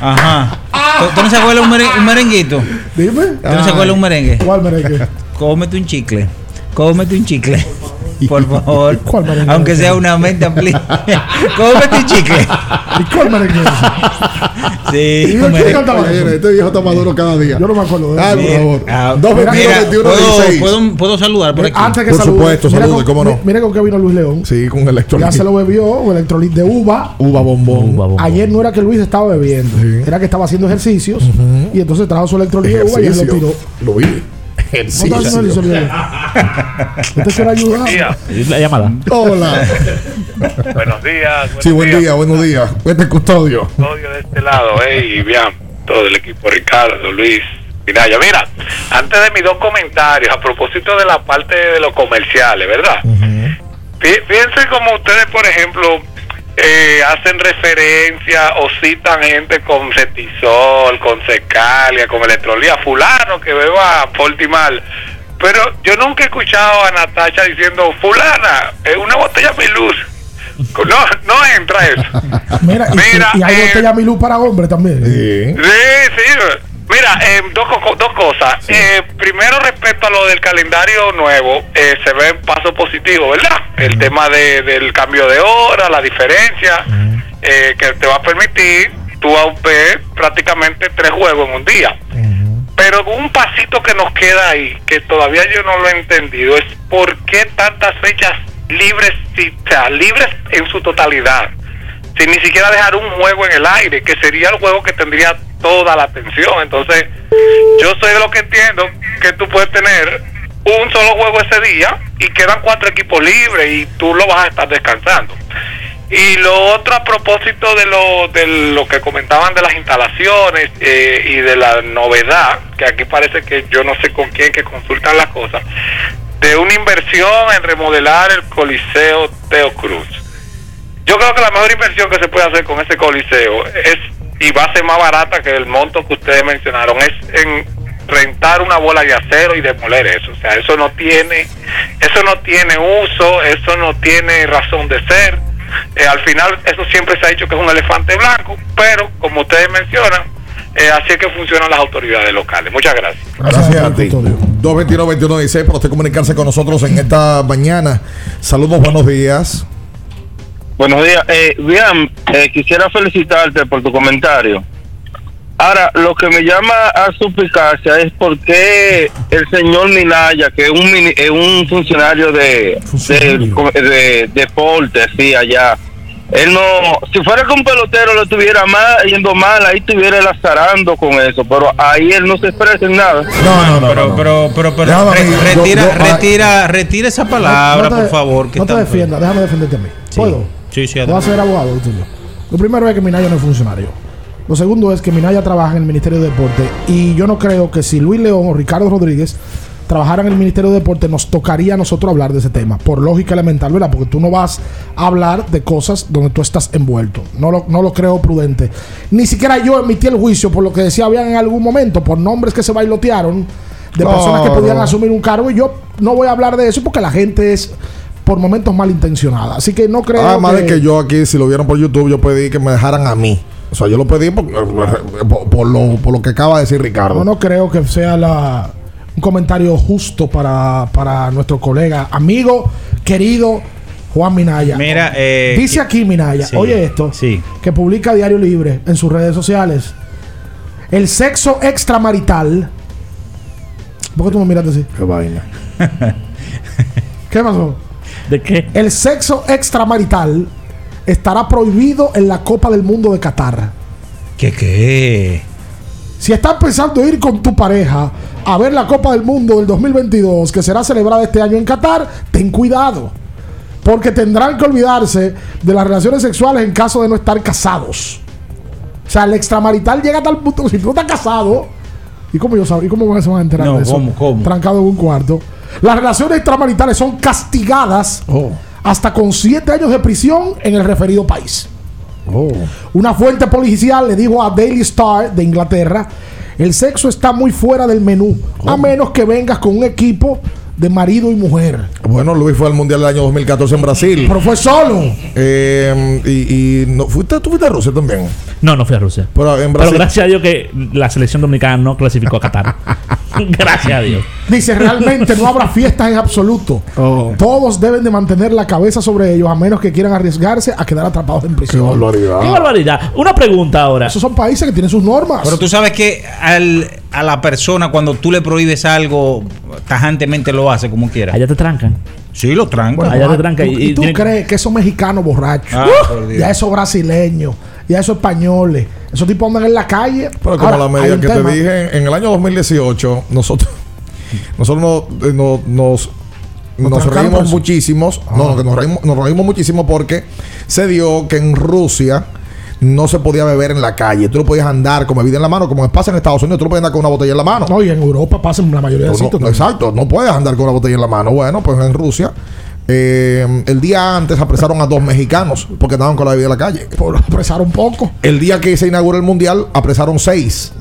Ajá. ¿Tú, tú no se acuerdas un, mere- un merenguito? Dime. ¿Tú no se acuerdas un merengue? ¿Cuál merengue? Cómete un chicle. Cómete un chicle. Por [laughs] favor. Aunque sea una menta please. [laughs] Cómete chicle. ¿Y cuál merengue? Sí, ¿Y quién cantaba eso? Este viejo está maduro cada día. Yo no me acuerdo de eso. Ay, por favor. Ah, 221 mira, 21 ¿puedo, 16. puedo, saludar por aquí? Antes que Por salude, supuesto, salude, con- cómo no. mi- Mira con qué vino Luis León. Sí, con electrolit. Ya se lo bebió, un electrolit de uva. Uva bombón. Uva, bombón. Ayer no era que Luis estaba bebiendo, era que estaba haciendo ejercicios y entonces trajo su electrolit de uva y él lo tiró. Lo vi. Ejercicio. ¿Usted quiere ayudar? La llamada. Hola. Buenos días. Sí, buen día, buenos días. Este custodio. Custodio de este lado, eh, y bien, todo el equipo, Ricardo, Luis, Minaya. Mira, antes de mis dos comentarios, a propósito de la parte de los comerciales, ¿verdad? Fí- Fíjense como ustedes, por ejemplo, eh, hacen referencia o citan gente con cetisol, con secalia, con electrolía, fulano que beba Fortimal. Pero yo nunca he escuchado a Natacha diciendo, fulana, es una botella Miluz. No, no entra eso. [laughs] Mira, y, Mira, y hay eh, botella Milú para hombre también. Sí. Sí, sí. Mira, eh, dos, dos cosas. Eh, primero, respecto a lo del calendario nuevo, eh, se ve paso positivo, ¿verdad? El tema de, del cambio de hora, la diferencia, eh, que te va a permitir tú a ver prácticamente tres juegos en un día. Pero un pasito que nos queda ahí, que todavía yo no lo he entendido, es por qué tantas fechas libres, si- o sea, libres en su totalidad sin ni siquiera dejar un juego en el aire, que sería el juego que tendría toda la atención. Entonces, yo soy de lo que entiendo que tú puedes tener un solo juego ese día y quedan cuatro equipos libres y tú lo vas a estar descansando. Y lo otro a propósito de lo, de lo que comentaban de las instalaciones eh, y de la novedad, que aquí parece que yo no sé con quién que consultan las cosas, de una inversión en remodelar el Coliseo Teo Cruz. Yo creo que la mejor inversión que se puede hacer con ese coliseo es, y va a ser más barata que el monto que ustedes mencionaron, es en rentar una bola de acero y demoler eso. O sea, eso no tiene, eso no tiene uso, eso no tiene razón de ser. Eh, al final, eso siempre se ha dicho que es un elefante blanco, pero como ustedes mencionan, eh, así es que funcionan las autoridades locales. Muchas gracias. Gracias a ti. 221-2116 para usted comunicarse con nosotros en esta mañana. Saludos, buenos días. Buenos días. Eh, bien, eh, quisiera felicitarte por tu comentario. Ahora, lo que me llama a suplicacia es por qué el señor Minaya, que es un, mini- es un funcionario de, de, de deporte, sí, allá, él no, si fuera que un pelotero lo estuviera mal, yendo mal, ahí estuviera lazarando con eso, pero ahí él no se expresa en nada. No, no, no. Pero, pero, pero, pero, Déjame a re- mí, yo- retira, yo- retira, retira esa palabra, No te- por favor. que No te defiendas, déjame defenderte a mí. ¿Puedo? Sí, sí, Voy a ser abogado tuyo. Lo primero es que Minaya no es funcionario. Lo segundo es que Minaya trabaja en el Ministerio de Deporte. Y yo no creo que si Luis León o Ricardo Rodríguez trabajaran en el Ministerio de Deporte, nos tocaría a nosotros hablar de ese tema. Por lógica elemental, ¿verdad? Porque tú no vas a hablar de cosas donde tú estás envuelto. No lo, no lo creo prudente. Ni siquiera yo emití el juicio por lo que decía habían en algún momento, por nombres que se bailotearon de personas que podían asumir un cargo. Y yo no voy a hablar de eso porque la gente es por momentos malintencionada. Así que no creo Además que... de que yo aquí, si lo vieron por YouTube, yo pedí que me dejaran a mí. O sea, yo lo pedí por, por- por lo, por lo que acaba de decir Ricardo. No, no creo que sea la, un comentario justo para, para nuestro colega, amigo, querido Juan Minaya. Mira, eh, Dice aquí Minaya, sí, oye esto, sí. que publica Diario Libre en sus redes sociales. El sexo extramarital. ¿Por qué tú me miraste así? Qué vaina. ¿Qué pasó? ¿De qué? El sexo extramarital estará prohibido en la Copa del Mundo de Qatar. ¿Qué qué? Si estás pensando ir con tu pareja a ver la Copa del Mundo del 2022 que será celebrada este año en Qatar, ten cuidado. Porque tendrán que olvidarse de las relaciones sexuales en caso de no estar casados. O sea, el extramarital llega a tal punto que si tú estás casado, ¿y cómo yo sabía? ¿Y cómo se van a enterar No, de eso? ¿cómo, cómo? Trancado en un cuarto. Las relaciones extramaritales son castigadas Oh. hasta con siete años de prisión en el referido país. Oh. Una fuente policial le dijo a Daily Star de Inglaterra, el sexo está muy fuera del menú, a menos que vengas con un equipo de marido y mujer. Bueno, Luis fue al Mundial del año 2014 en Brasil. Pero fue solo. Eh, y y no, ¿fuiste, ¿tú fuiste a Rusia también? No, no fui a Rusia. Pero en Pero Brasil. gracias a Dios que la selección dominicana no clasificó a Qatar. [laughs] gracias a Dios. Dice, realmente no habrá fiestas en absoluto. Oh. Todos deben de mantener la cabeza sobre ellos, a menos que quieran arriesgarse a quedar atrapados en prisión. Qué barbaridad. Una pregunta ahora. Esos son países que tienen sus normas. Pero tú sabes que al, a la persona cuando tú le prohíbes algo, tajantemente lo hace como quiera. Allá te trancan. Sí, lo trancan. Bueno, Allá te trancan ¿tú- y- ¿Y, y tú tienen- crees que esos mexicanos borrachos, Ah, ¡uh! ya esos brasileños, ya esos españoles, esos tipos andan en la calle? Pero como Ahora, la medida que tema. te dije, en el año 2018, nosotros, [laughs] nosotros no- eh, no- nos, ¿Nos reímos muchísimos. Ah. No, nos reímos, nos reímos muchísimo porque se dio que en Rusia no se podía beber en la calle. Tú no podías andar con bebida en la mano, como pasa en Estados Unidos, tú no puedes andar con una botella en la mano. No, y en Europa pasan la mayoría de sitios. no, exacto, no puedes andar con una botella en la mano. Bueno, pues en Rusia, eh, el día antes apresaron a dos mexicanos porque andaban con la bebida en la calle. [laughs] Por apresar un poco. El día que se inauguró el mundial, apresaron seis.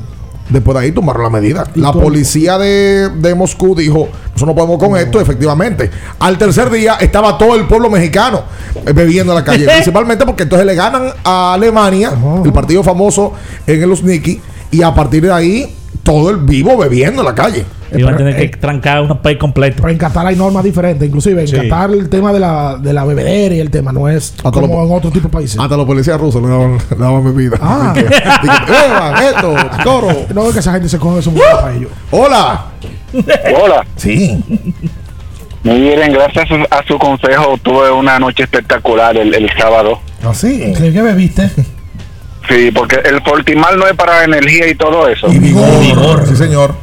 Después de ahí tomaron la medida. La policía de, de Moscú dijo: Nosotros no podemos con esto, efectivamente. Al tercer día estaba todo el pueblo mexicano eh, bebiendo en la calle. [laughs] principalmente porque entonces le ganan a Alemania, el partido famoso en el Uzniki, y a partir de ahí, todo el vivo bebiendo en la calle. Iban a tener eh, que trancar un país completo. Pero en Qatar hay normas diferentes. Inclusive en Sí. Qatar el tema de la, de la bebedera y el tema no es Hasta como lo- en otro tipo de países. Hasta los policías rusos le daban, le daban bebida. Ah. [laughs] Dije, "Beban esto, toro. No es que esa gente se coge eso muy para ellos. Hola. Hola. Sí. Miren, gracias a su, a su consejo tuve una noche espectacular el, el sábado. Así. ¿Qué, qué bebiste? Sí, porque el Fortimal no es para energía y todo eso. Y vigor. Sí, señor.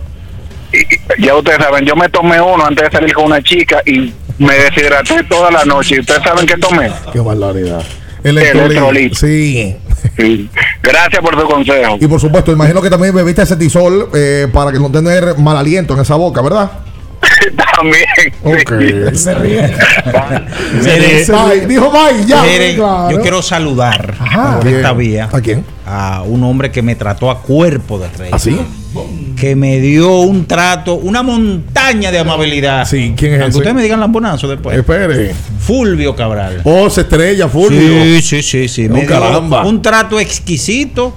Y- Ya ustedes saben, yo me tomé uno antes de salir con una chica y me deshidraté toda la noche. ¿Y ustedes saben qué tomé? Qué barbaridad. Electrolit. Electrolit. Sí. Sí. Gracias por su consejo. Y por supuesto, imagino que también bebiste ese tisol eh, para que no tener mal aliento en esa boca, ¿verdad? [laughs] También. Ok. Se ríe. Dijo bye, ya. miren, claro. yo quiero saludar Ajá. por esta vía ¿A quién? a un hombre que me trató a cuerpo de rey. ¿Así? Que me dio un trato, una montaña de amabilidad. Sí, ¿quién es Aunque ese? ustedes me digan lambonazo después. Espere. Fulvio Cabral. Oh, se estrella, Fulvio. Sí, sí, sí, sí. Oh, Me dio un trato exquisito.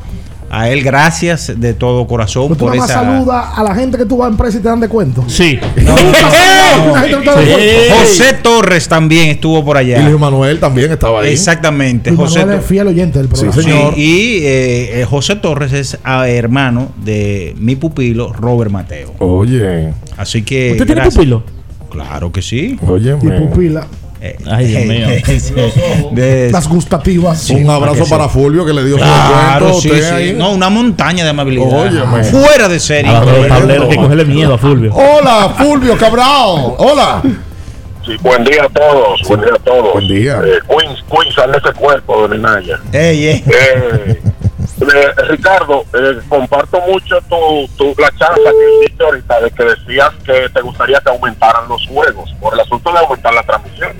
A él, gracias de todo corazón Pero tú por nada más esa. saludas a la gente que tú vas a empresa y te dan de cuento. Sí. No. José Torres también estuvo por Y allá. Luis Manuel también estaba ahí. Exactamente. Luis José Manuel es fiel oyente del programa. Sí, señor. Sí, y eh, eh, José Torres es ah, hermano de mi pupilo Robert Mateo. Oye. Así que. ¿Usted tiene gracias. pupilo? Claro que sí. Oye, Y pupila. Eh, Ay, Dios mío. [laughs] de- Las gustativas. Un abrazo para Fulvio que le dio su Claro, sí, Usted sí. ahí. No, una montaña de amabilidad. Oye. Fuera de serie. A los Tremendo. tableros que cogerle miedo a Fulvio. Hola, Fulvio Cabral. Hola. Sí, buen día a todos. Buen día a todos. Buen día. Eh, Queens, Queens, sale ese cuerpo de Naya. Ey, ey. Eh, eh, Ricardo, eh, comparto mucho tu, tu, la charla que hiciste ahorita de que decías que te gustaría que aumentaran los juegos por el asunto de aumentar la transmisión.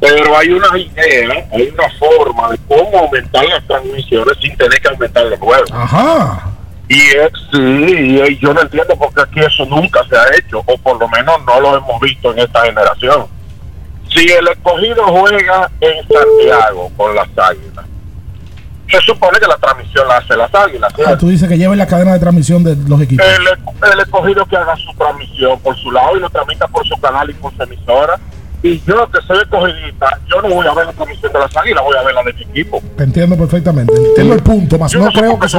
Pero hay una idea, hay una forma de cómo aumentar las transmisiones sin tener que aumentar los juegos. Ajá. Y es, sí, y yo no entiendo por qué aquí eso nunca se ha hecho, o por lo menos no lo hemos visto en esta generación. Si el escogido juega en Santiago con las águilas, se supone que la transmisión la hace las águilas. Ah, tú dices que lleven la cadena de transmisión de los equipos. El, el escogido que haga su transmisión por su lado y lo tramita por su canal y por su emisora. Y yo, que soy escogidista, yo no voy a ver la transmisión de las águilas, voy a ver la de mi equipo. Te entiendo perfectamente. Entiendo el punto, más Yo no creo que se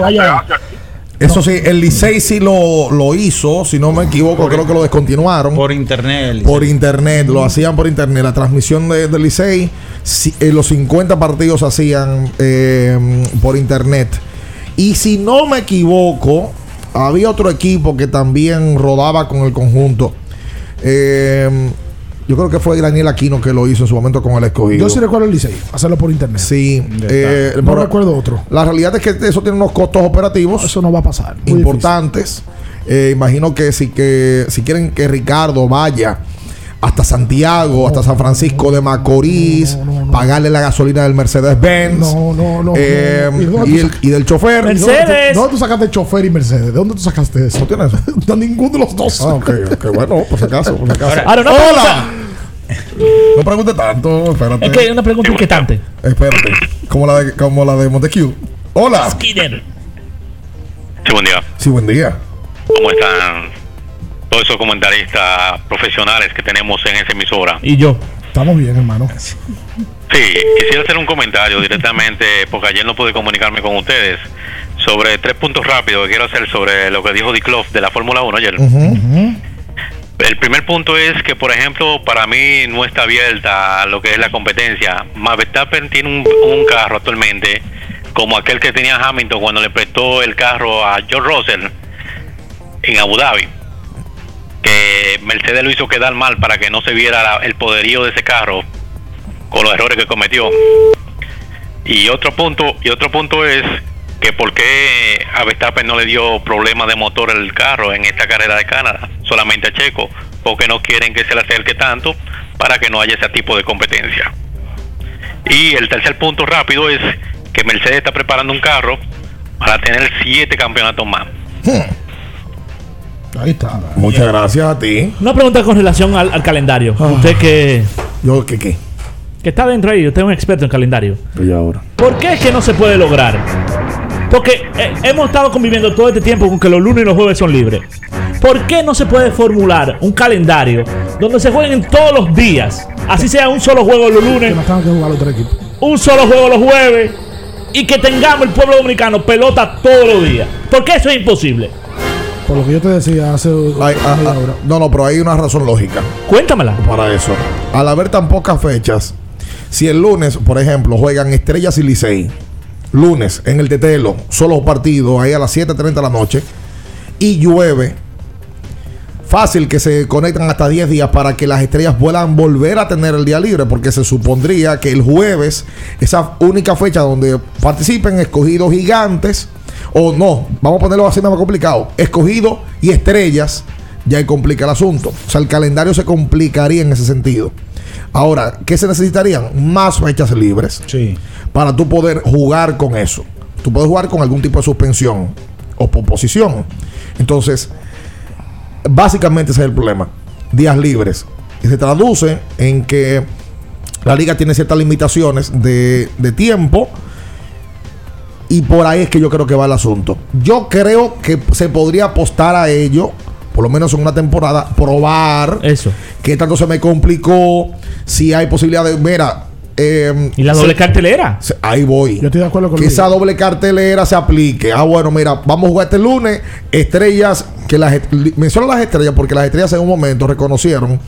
eso no sí, el Licey sí lo, lo hizo, si no me equivoco, creo que lo descontinuaron. Por internet. Por Licey. internet, lo hacían por internet. La transmisión de- del Licey, si- eh, los 50 partidos se hacían eh, por internet. Y si no me equivoco, había otro equipo que también rodaba con el conjunto. Eh, yo creo que fue Daniel Aquino que lo hizo en su momento con el escogido. Yo sí recuerdo el Licey, hacerlo por internet. Sí, eh, no pero recuerdo otro. La realidad es que eso tiene unos costos operativos. Eso no va a pasar. Muy importantes. Eh, imagino que si que si quieren que Ricardo vaya hasta Santiago, hasta San Francisco de Macorís, pagarle la gasolina del Mercedes Benz. No, no, no. eh. ¿Y dónde y, tú el- y del chofer. ¿De dónde, tú- sacaste chofer y Mercedes? ¿De dónde tú sacaste eso? ¿No tienes eso? [laughs] De ninguno de los dos. Ah, ok, ok, bueno, por si acaso, por si acaso. Ahora, ¡Hola! [laughs] No pregunte tanto, espérate. Es que hay una pregunta inquietante. Espérate. Como la de, como la de Montecu. Hola. Skinner. Sí, buen día. Sí, buen día. ¿Cómo están todos esos comentaristas profesionales que tenemos en esa emisora? Y yo. Estamos bien, hermano. Sí, quisiera hacer un comentario directamente, porque ayer no pude comunicarme con ustedes, sobre tres puntos rápidos que quiero hacer sobre lo que dijo Dikloff de la Fórmula 1 ayer. El primer punto es que, por ejemplo, para mí no está abierta lo que es la competencia. Max Verstappen tiene un, carro actualmente como aquel que tenía Hamilton cuando le prestó el carro a George Russell en Abu Dhabi. Que Mercedes lo hizo quedar mal para que no se viera el poderío de ese carro con los errores que cometió. Y otro punto, y otro punto es que por qué a Verstappen no le dio problema de motor el carro en esta carrera de Canadá, solamente a Checo, porque no quieren que se le acerque tanto para que no haya ese tipo de competencia. Y el tercer punto rápido es que Mercedes está preparando un carro para tener siete campeonatos más. Ahí está. Muchas gracias a ti. Una pregunta con relación al, al calendario. Usted que. ¿Yo qué qué? Que está dentro ahí, usted es un experto en calendario. Y ahora. ¿Por qué es que no se puede lograr? Porque eh, hemos estado conviviendo todo este tiempo con que los lunes y los jueves son libres. ¿Por qué no se puede formular un calendario donde se jueguen todos los días? Así sea un solo juego los lunes, Que no tengan que jugar los tres equipos. un solo juego los jueves y que tengamos el pueblo dominicano pelota todos los días. ¿Por qué eso es imposible? Por lo que yo te decía hace Ay, ah, ah, no, no, pero hay una razón lógica Cuéntamela. para eso. Al haber tan pocas fechas, si el lunes, por ejemplo, juegan Estrellas y Licey, lunes en el Tetelo, solo partidos ahí a las 7:30 de la noche, y llueve, fácil que se conectan hasta 10 días para que las estrellas puedan volver a tener el día libre, porque se supondría que el jueves, esa única fecha donde participen escogidos gigantes, o no, vamos a ponerlo así más complicado, escogidos y estrellas, ya complica el asunto. O sea, el calendario se complicaría en ese sentido. Ahora, ¿qué se necesitarían? Más fechas libres Sí. para tú poder jugar con eso. Tú puedes jugar con algún tipo de suspensión o posposición. Entonces, básicamente ese es el problema. Días libres. Y se traduce en que la liga tiene ciertas limitaciones de, de tiempo. Y por ahí es que yo creo que va el asunto. Yo creo que se podría apostar a ello, por lo menos en una temporada, probar Eso. qué tanto se me complicó, si hay posibilidad de, mira, eh, ¿Y la doble se- cartelera? se- ahí voy. Yo estoy de acuerdo con que esa doble cartelera se aplique. Ah, bueno, mira, vamos a jugar este lunes. Estrellas, que las menciono las estrellas porque las estrellas en un momento reconocieron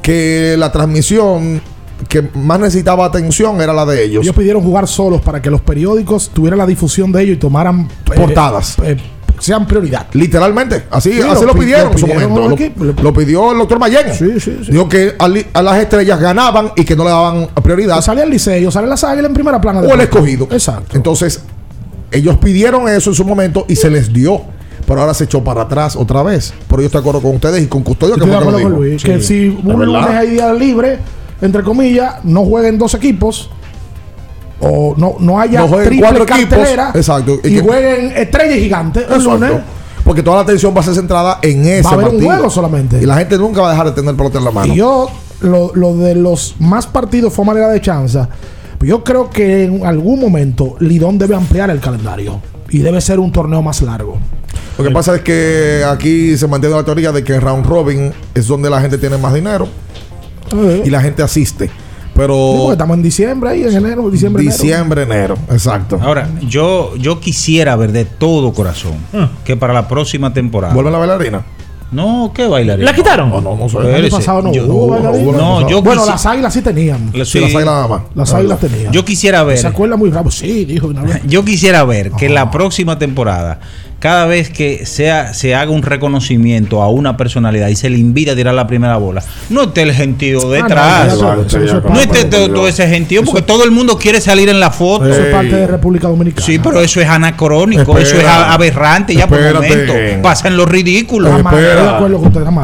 que la transmisión que más necesitaba atención era la de ellos. Ellos pidieron jugar solos para que los periódicos tuvieran la difusión de ellos y tomaran eh, Portadas. eh, sean prioridad. Literalmente, así, Sí, así lo lo, pi- pidieron lo en su momento. Lo, pidió el doctor Mayen. Sí, sí, sí. Dijo que a, li- a las estrellas ganaban y que no le daban prioridad. O salía el liceo, sale las águilas en primera plana. de o el escogido. Exacto. Entonces, ellos pidieron eso en su momento y se les dio. Pero ahora se echó para atrás otra vez. Pero yo estoy de acuerdo con ustedes y con Custodio, que estoy de que lo acuerdo con. Luis. Sí. Que si ¿De un lunes hay día libre, entre comillas, no jueguen dos equipos. O no, no haya No jueguen triple cuatro equipos, exacto, y Y, que- jueguen estrella y gigante el Exacto. lunes. Porque toda la atención va a ser centrada en ese Va a haber un juego solamente. Y la gente nunca va a dejar de tener pelota en la mano. Y yo, lo, lo de los más partidos fue manera de chanza. Yo creo que en algún momento Lidón debe ampliar el calendario. Y debe ser un torneo más largo. Lo que pasa es que aquí se mantiene la teoría de que round robin es donde la gente tiene más dinero y la gente asiste. Pero Sí, estamos en diciembre ahí, en enero, diciembre, enero. diciembre, enero. Exacto. Ahora, yo, yo quisiera ver de todo corazón que para la próxima temporada. ¿Vuelve la bailarina? No, ¿qué bailarina? ¿La quitaron? No, no, no sé. El año pasado no yo- hubo bailarina. No, yo Bueno, quisi- las águilas sí tenían. Sí. Sí, las águilas nada más. Las águilas tenían. Yo quisiera ver. ¿Se acuerda muy rápido? Sí, dijo una vez. [laughs] Yo quisiera ver que la próxima temporada, cada vez que sea, se haga un reconocimiento a una personalidad y se le invita a tirar la primera bola, no esté el gentío detrás. Ah, no, eso- eso es no esté todo, todo ese gentío porque todo el mundo quiere salir en la foto. Eso es parte de República Dominicana. Sí, pero eso es anacrónico, eso es aberrante ya por el momento. Pasan los ridículos.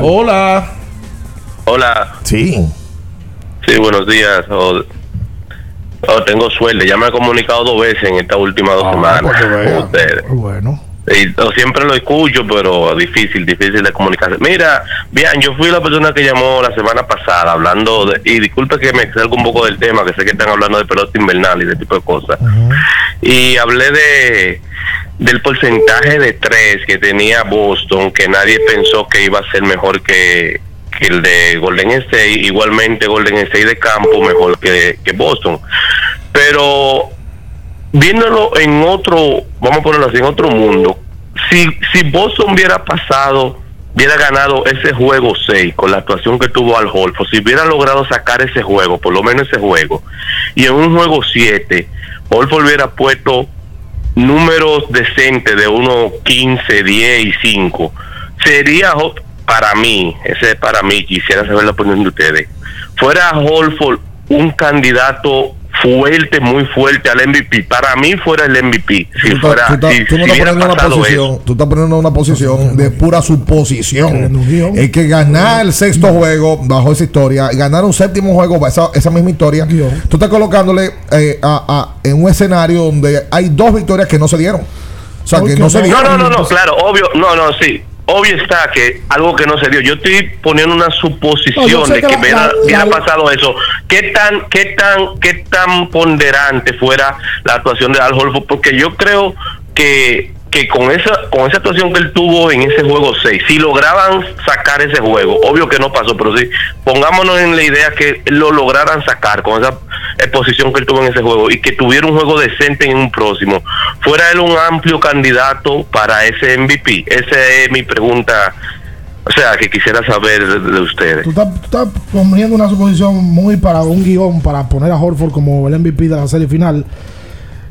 Hola. Hola, Sí. sí, buenos días. Oh, oh, tengo suerte, ya me he comunicado dos veces en estas últimas dos semanas que vea. con ustedes. Bueno. Oh, siempre lo escucho, pero difícil, difícil de comunicarse. Mira, bien, yo fui la persona que llamó la semana pasada hablando, de, y disculpe que me salga un poco del tema, que sé que están hablando de pelota invernal y de tipo de cosas. Y hablé de del porcentaje de tres que tenía Boston, que nadie pensó que iba a ser mejor que, que el de Golden State, igualmente Golden State de campo mejor que, que Boston. Pero viéndolo en otro, vamos a ponerlo así, en otro mundo, si, si Boston hubiera pasado, hubiera ganado ese juego 6 con la actuación que tuvo Al Holford, si hubiera logrado sacar ese juego, por lo menos ese juego, y en un juego 7, Holford hubiera puesto números decentes de 1, 15, 10 y 5, sería para mí, ese es para mí, quisiera saber la opinión de ustedes, fuera Holford un candidato fuerte, muy fuerte al MVP. Para mí fuera el MVP. Si Tú, fuera, tú estás- si, tú no si estás poniendo una posición, eso. tú estás poniendo una posición de pura suposición. El que ganar el sexto juego bajo esa historia, ganar un séptimo juego bajo esa, esa misma historia, tú estás colocándole eh, a- a- en un escenario donde hay dos victorias que no se dieron. O sea, que no se No, dieron. no, no, no, claro, obvio, no, no, sí. Obvio está que algo que no se dio. Yo estoy poniendo una suposición de que que la- hubiera, la- hubiera la- pasado eso. ¿Qué tan, qué tan, qué tan ponderante fuera la actuación de Al Horford? Porque yo creo que que con esa con esa actuación que él tuvo en ese juego 6, si lograban sacar ese juego, obvio que no pasó, pero sí, pongámonos en la idea que lo lograran sacar con esa exposición que él tuvo en ese juego y que tuviera un juego decente en un próximo, fuera él un amplio candidato para ese MVP. Esa es mi pregunta, o sea, que quisiera saber de, de ustedes. Tú estás, estás poniendo una suposición muy para un guion para poner a Horford como el MVP de la serie final.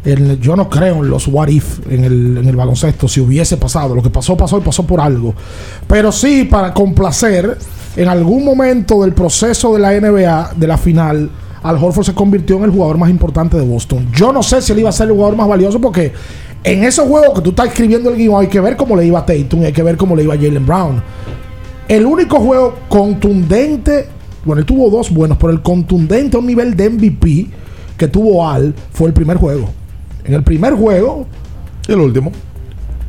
El- yo no creo en los what if en el, en el baloncesto. Si hubiese pasado, lo que pasó, pasó y pasó por algo. Pero sí, para complacer, en algún momento del proceso de la NBA, de la final, Al Horford se convirtió en el jugador más importante de Boston. Yo no sé si él iba a ser el jugador más valioso porque en esos juegos que tú estás escribiendo el guion hay que ver cómo le iba a Tatum y hay que ver cómo le iba a Jalen Brown. El único juego contundente, bueno, él tuvo dos buenos, pero el contundente a un nivel de MVP que tuvo Al fue el primer juego. En el primer juego. Y el último.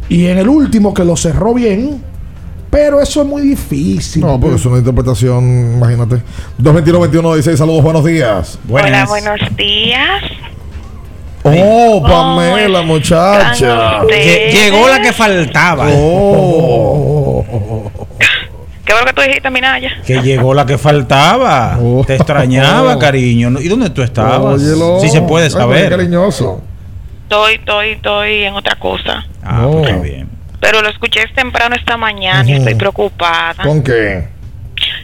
Y en el último que lo cerró bien. Pero eso es muy difícil. No, porque es una interpretación, imagínate. 221-21-16, saludos, buenos días. Hola, buenos días. Oh, Pamela, muchacha. Llegó la que faltaba. Oh. [laughs] ¿Qué fue lo que tú dijiste, Minaya? Que llegó la que faltaba. [laughs] Te extrañaba, cariño. ¿Y dónde tú estabas? Óyelo. Si se puede Ay, saber. qué cariñoso. Estoy, estoy, estoy en otra cosa. Ah, pues qué bien. Pero lo escuché temprano esta mañana y estoy preocupada. ¿Con qué?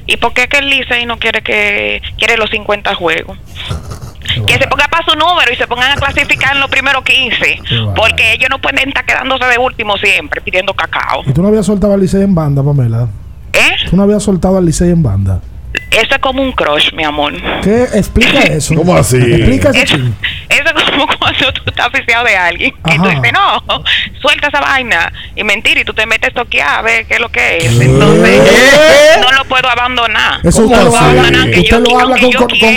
¿Y por qué que el Licey no quiere que quiere los 50 juegos? Que se ponga para su número y se pongan a clasificar en los primeros 15. Porque ellos no pueden estar quedándose de último siempre pidiendo cacao. ¿Y tú no habías soltado al Licey en banda, Pamela? ¿Eh? ¿Tú no habías soltado al Licey en banda? Eso es como un crush, mi amor. ¿Qué? Explica [laughs] eso. ¿Cómo así? Explica Eso, eso es como cuando tú estás oficiado de alguien y tú Ajá. dices, no, suelta esa vaina. Y mentira, y tú te metes a toquear a ver qué es lo que es. Entonces, no lo puedo abandonar. Eso no usted lo abandonar, que usted yo, lo habla con,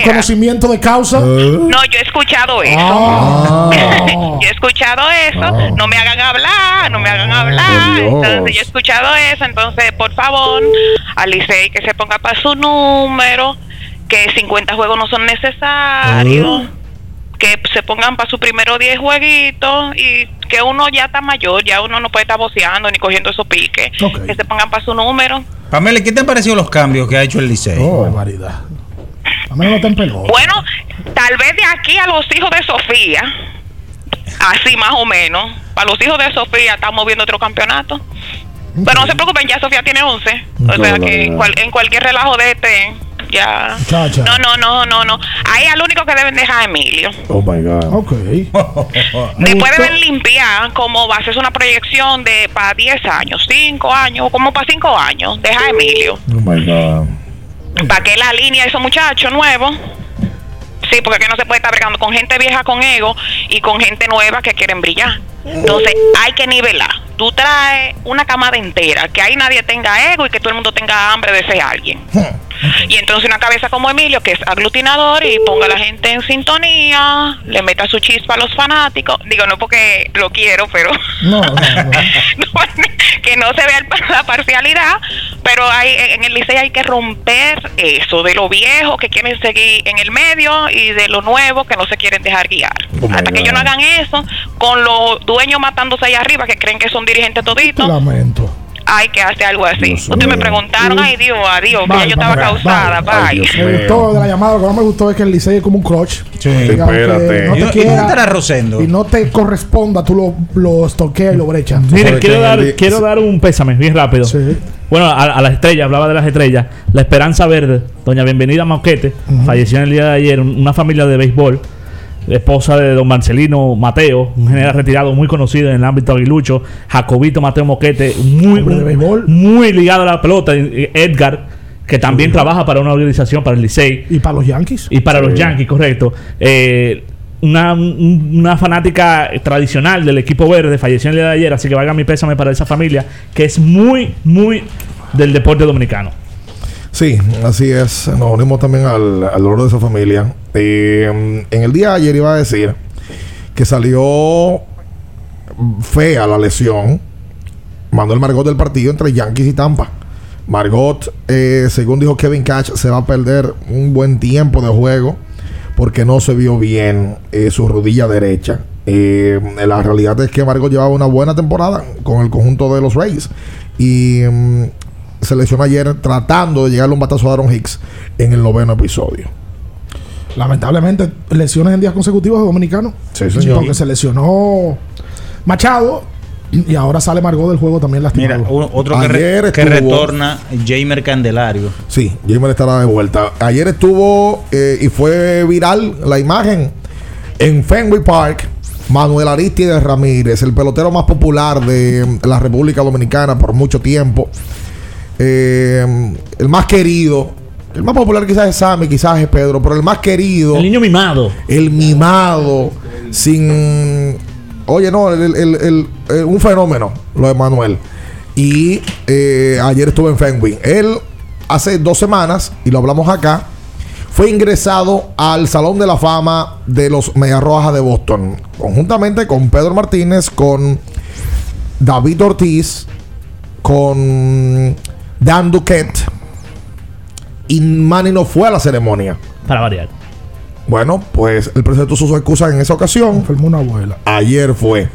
conocimiento de causa. No, yo he escuchado eso. Ah. [laughs] yo he escuchado eso. No me hagan hablar, no me hagan hablar. Dios. Entonces, yo he escuchado eso. Entonces, por favor, al Licey que se ponga para su número, que 50 juegos no son necesarios. Que se pongan para su primero 10 jueguitos y que uno ya está mayor, ya uno no puede estar boceando ni cogiendo esos piques. Que se pongan para su número. Pamela, ¿qué te han parecido los cambios que ha hecho el Licey? Oh, barbaridad. Pamela no pelota. Bueno, tal vez de aquí a los hijos de Sofía, así más o menos, para los hijos de Sofía estamos viendo otro campeonato. Pero no se preocupen, ya Sofía tiene 11. O sea que no, en, no. cual- en cualquier relajo de este, ya. Chacha. No, no, no, no, no. Ahí al único que deben dejar a Emilio. Oh my God. Ok. Después deben limpiar como va a ser una proyección de para 10 años, 5 años, como para 5 años. Deja a Emilio. Oh my God. Para que la línea de esos muchachos nuevos. Sí, porque aquí no se puede estar bregando con gente vieja con ego y con gente nueva que quieren brillar. Entonces hay que nivelar. Tú traes una camada entera, que ahí nadie tenga ego y que todo el mundo tenga hambre de ser alguien. Y entonces una cabeza como Emilio, que es aglutinador y ponga a la gente en sintonía, le meta su chispa a los fanáticos. Digo, no porque lo quiero, pero No, no, no. [laughs] que no se vea la parcialidad, pero hay, en el liceo hay que romper eso, de lo viejo que quieren seguir en el medio y de lo nuevo que no se quieren dejar guiar. Oh Hasta que ellos no hagan eso, con los dueños matándose allá arriba, que creen que son dirigentes Te toditos, lamento. Hay que hacer algo así. Ustedes me preguntaron, ay Dios, adiós, que ya yo estaba bye, causada, bye. bye. Me gustó de la llamada, lo que más me gustó es que el Licey es como un. Sí, que espérate. No ¿Y- te y quiera, estará Rosendo? Y no te corresponda, tú lo, lo estoqueas y lo brechas. Mire, quiero dar, quiero dar un pésame bien rápido. Bueno, a, a las estrellas, hablaba de las estrellas. La Esperanza Verde, doña Bienvenida Mauquete, falleció en el día de ayer. un- Una familia de béisbol, esposa de don Marcelino Mateo, un general retirado muy conocido en el ámbito aguilucho. Jacobito Mateo Moquete, muy, muy ligado a la pelota. Edgar, que también trabaja para una organización, para el Licey. Y para los Yankees. Y para los. Yankees, correcto. Eh, una, un- una fanática tradicional del equipo verde falleció el día de ayer, así que valga mi pésame para esa familia, que es muy, muy del deporte dominicano. Sí, así es. Nos unimos también al, al dolor de esa familia. Eh, en el día de ayer iba a decir que salió fea la lesión. Manuel Margot del partido entre Yankees y Tampa. Margot, eh, según dijo Kevin Cash, se va a perder un buen tiempo de juego porque no se vio bien eh, su rodilla derecha. Eh, la realidad es que Margot llevaba una buena temporada con el conjunto de los Rays y mm, se lesionó ayer tratando de llegarle un batazo a Aaron Hicks en el noveno episodio. Lamentablemente, lesiones en días consecutivos de dominicanos. Sí, señor. Porque se lesionó Machado y ahora sale Margot del juego también lastimado. Mira, un- otro que, re- que retorna, Jamer Candelario. Sí, Jamer estará de vuelta. Ayer estuvo eh, y fue viral la imagen en Fenway Park. Manuel Aristides Ramírez, el pelotero más popular de la República Dominicana por mucho tiempo. Eh, el más querido. El más popular quizás es Sammy, quizás es Pedro, pero el más querido. El niño mimado. El mimado. Sin. Oye, no, el- el- un fenómeno lo de Manuel. Y eh, ayer estuve en Fenway. Él hace dos semanas, y lo hablamos acá, fue ingresado al Salón de la Fama de los Medias Rojas de Boston, conjuntamente con Pedro Martínez, con David Ortiz, con Dan Duquette. Y Manny no fue a la ceremonia. Para variar. Bueno, pues el presentó sus excusas en esa ocasión. Enfermó una abuela. Ayer fue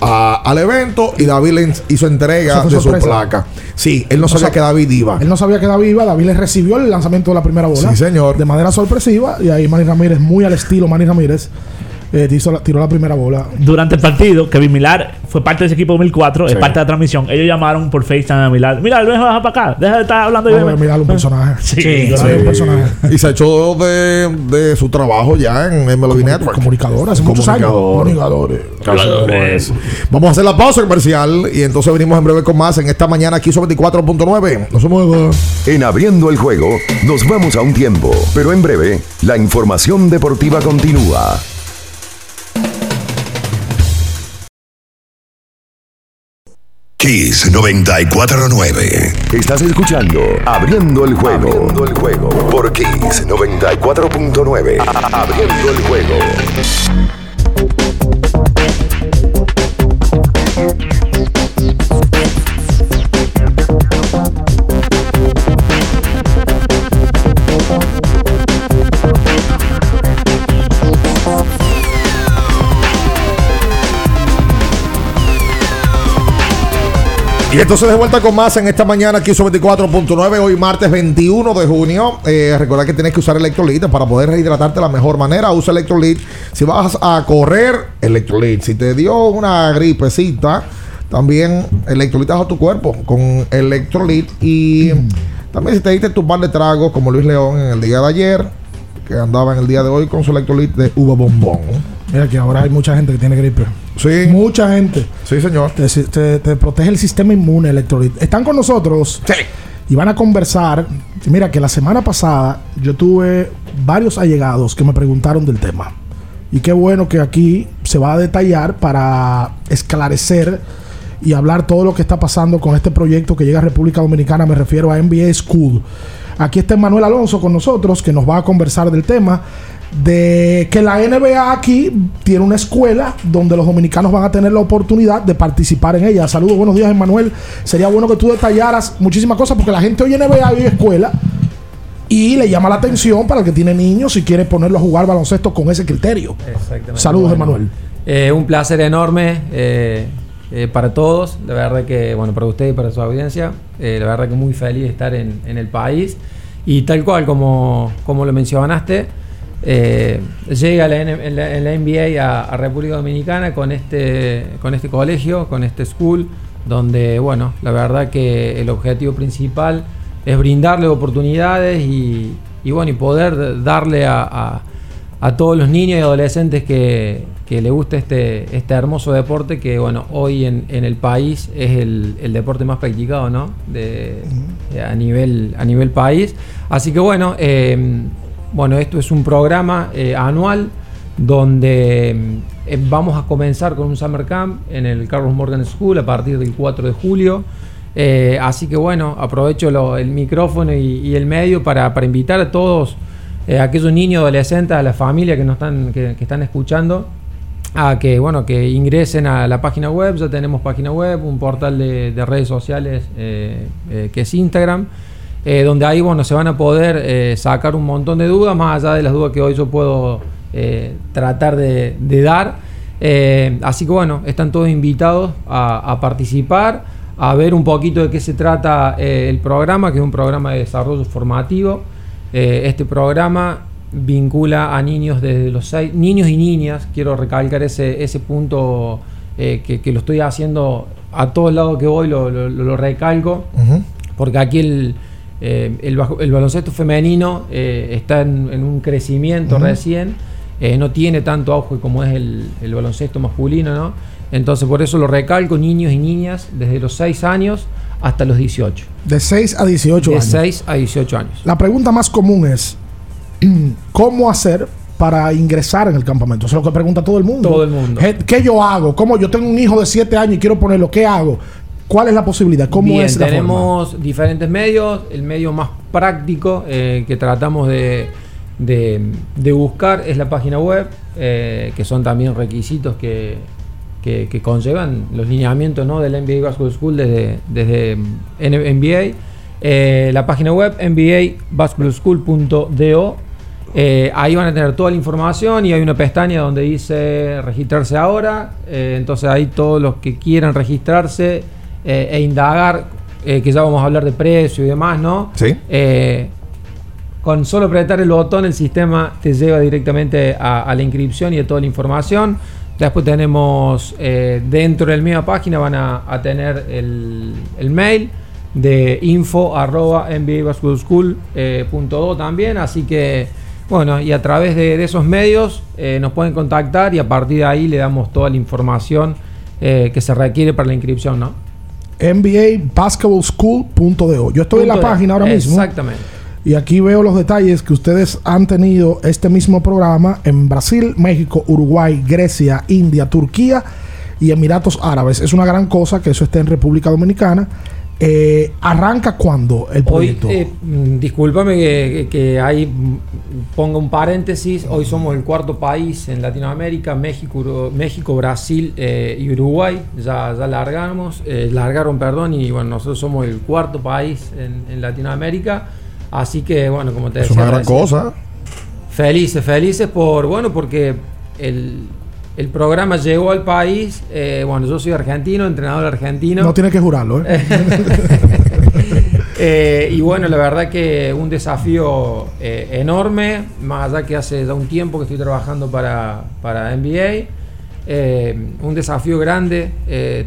a- al evento y David le hizo entrega de su sorpresa. placa. Sí, él no sabía sab- que David iba. Él no sabía que David iba. David le recibió el lanzamiento de la primera bola. Sí, señor. De manera sorpresiva. Y ahí Manny Ramírez, muy al estilo Manny Ramírez, eh, la- tiró la primera bola. Durante el partido, Kevin Milar fue parte de ese equipo 2004, Sí. es parte de la transmisión. Ellos llamaron por FaceTime a Milar. Milar, ven, baja para acá. Deja de estar hablando. ven". ver, mirarle un personaje. Sí, Sí, sí. un personaje. Y se echó de, de su trabajo ya en MLB Network. Comunicador, hace muchos años. Comunicadores. Vamos a hacer la pausa comercial y entonces venimos en breve con más en esta mañana aquí sobre 24.9. Nos vemos. En abriendo el juego, nos vamos a un tiempo, pero en breve, la información deportiva continúa. Kiss 949. Estás escuchando Abriendo el juego. Abriendo el juego por Kiss 94.9. Abriendo el juego. Y entonces de vuelta con más en esta mañana aquí sobre 24.9, hoy martes 21 de junio. Eh, que tienes que usar electrolit para poder rehidratarte de la mejor manera. Usa electrolit. Si vas a correr, electrolit. Si te dio una gripecita, también electrolitas a tu cuerpo con electrolit. Y también si te diste tu par de tragos como Luis León en el día de ayer, que andaba en el día de hoy con su electrolit de uva bombón. Mira que ahora hay mucha gente que tiene gripe. Sí. Mucha gente. Sí, señor. Te, te- te protege el sistema inmune electrolit. Están con nosotros. Sí. Y van a conversar. Mira que la semana pasada yo tuve varios allegados que me preguntaron del tema. Y qué bueno que aquí se va a detallar para esclarecer y hablar todo lo que está pasando con este proyecto que llega a República Dominicana. Me refiero a NBA School. Aquí está Manuel Alonso con nosotros que nos va a conversar del tema de que la NBA aquí tiene una escuela donde los dominicanos van a tener la oportunidad de participar en ella. Saludos, buenos días, Emanuel. Sería bueno que tú detallaras muchísimas cosas porque la gente oye NBA y escuela y le llama la atención para el que tiene niños y quiere ponerlo a jugar baloncesto con ese criterio. Exactamente. Saludos, Bueno, Emanuel. eh, un placer enorme eh, eh, para todos. La verdad que, bueno, para usted y para su audiencia, la verdad que muy feliz de estar en, en el país. Y tal cual como, como lo mencionaste, eh, llega la, N- la- la NBA a, a República Dominicana con este, con este colegio, con este school, donde, bueno, la verdad que el objetivo principal es brindarle oportunidades y, y, bueno, y poder darle a- a, a todos los niños y adolescentes que, que le gusta este, este hermoso deporte que bueno hoy en, en el país es el, el deporte más practicado ¿no? de, de- a, nivel, a nivel país. Así que bueno, eh, bueno esto es un programa eh, anual donde eh, vamos a comenzar con un Summer Camp en el Carlos Morgan School a partir del 4 de julio. Eh, así que bueno, aprovecho el micrófono y, el medio para, invitar a todos eh, aquellos niños, adolescentes, a la familia que nos están, que, están escuchando, a que bueno, que ingresen a la página web, ya tenemos página web, un portal de, de redes sociales que es Instagram, eh, donde ahí bueno, se van a poder eh, sacar un montón de dudas, más allá de las dudas que hoy yo puedo eh, tratar de, de dar. Así que bueno, están todos invitados a, a participar, a ver un poquito de qué se trata el programa, que es un programa de desarrollo formativo. Este programa vincula a niños desde los seis, niños y niñas, quiero recalcar ese, ese punto que, que lo estoy haciendo a todos lados que voy, lo, lo- lo recalco, porque aquí el, eh, el, baloncesto femenino eh, está en, en un crecimiento recién, eh, no tiene tanto auge como es el, el baloncesto masculino, ¿no? Entonces por eso lo recalco, niños y niñas desde los 6 años hasta los 18. De 6 a 18 De años. 6 a 18 años. La pregunta más común es: [clears throat] ¿cómo hacer para ingresar en el campamento? Eso es lo que pregunta todo el mundo. Todo el mundo. ¿Qué yo hago? ¿Cómo yo tengo un hijo de 7 años y quiero ponerlo? ¿Qué hago? ¿Cuál es la posibilidad? ¿Cómo Bien, es la forma? tenemos diferentes medios. El medio más práctico eh, que tratamos de, de- de buscar es la página web, eh, que son también requisitos que, que- que conllevan los lineamientos ¿no? del NBA Basketball School desde, desde N- NBA. Eh, la página web nbabasketballschool.do. Eh, ahí van a tener toda la información y hay una pestaña donde dice registrarse ahora. Eh, entonces ahí todos los que quieran registrarse eh, e indagar, eh, que ya vamos a hablar de precio y demás, ¿no? Sí. Eh, con solo apretar el botón el sistema te lleva directamente a, a la inscripción y a toda la información. Después tenemos eh, dentro de la misma página van a, a tener el, el mail de info arroba do también. Así que bueno, y a través de, de esos medios eh, nos pueden contactar y a partir de ahí le damos toda la información eh, que se requiere para la inscripción, ¿no? NBABasketballschool.do. Yo estoy en la página ahora mismo. Exactamente. Y aquí veo los detalles que ustedes han tenido este mismo programa en Brasil, México, Uruguay, Grecia, India, Turquía y Emiratos Árabes. Es una gran cosa que eso esté en República Dominicana. Eh, ¿Arranca cuándo el Hoy, proyecto? eh, mm, discúlpame que, que- ahí mm, ponga un paréntesis. Hoy somos el cuarto país en Latinoamérica, México, Uru- México Brasil eh, y Uruguay. Ya, ya largamos, eh, largaron, perdón, y bueno, nosotros somos el cuarto país en, en Latinoamérica. Así que, bueno, como te Es decía. una gran cosa. Felices, felices por, bueno, porque el, el programa llegó al país. eh, bueno, yo soy argentino, entrenador argentino. No tiene que jurarlo, ¿eh? [laughs] Eh, y bueno, la verdad que un desafío eh, enorme, más allá que hace ya un tiempo que estoy trabajando para, para NBA. Un desafío grande,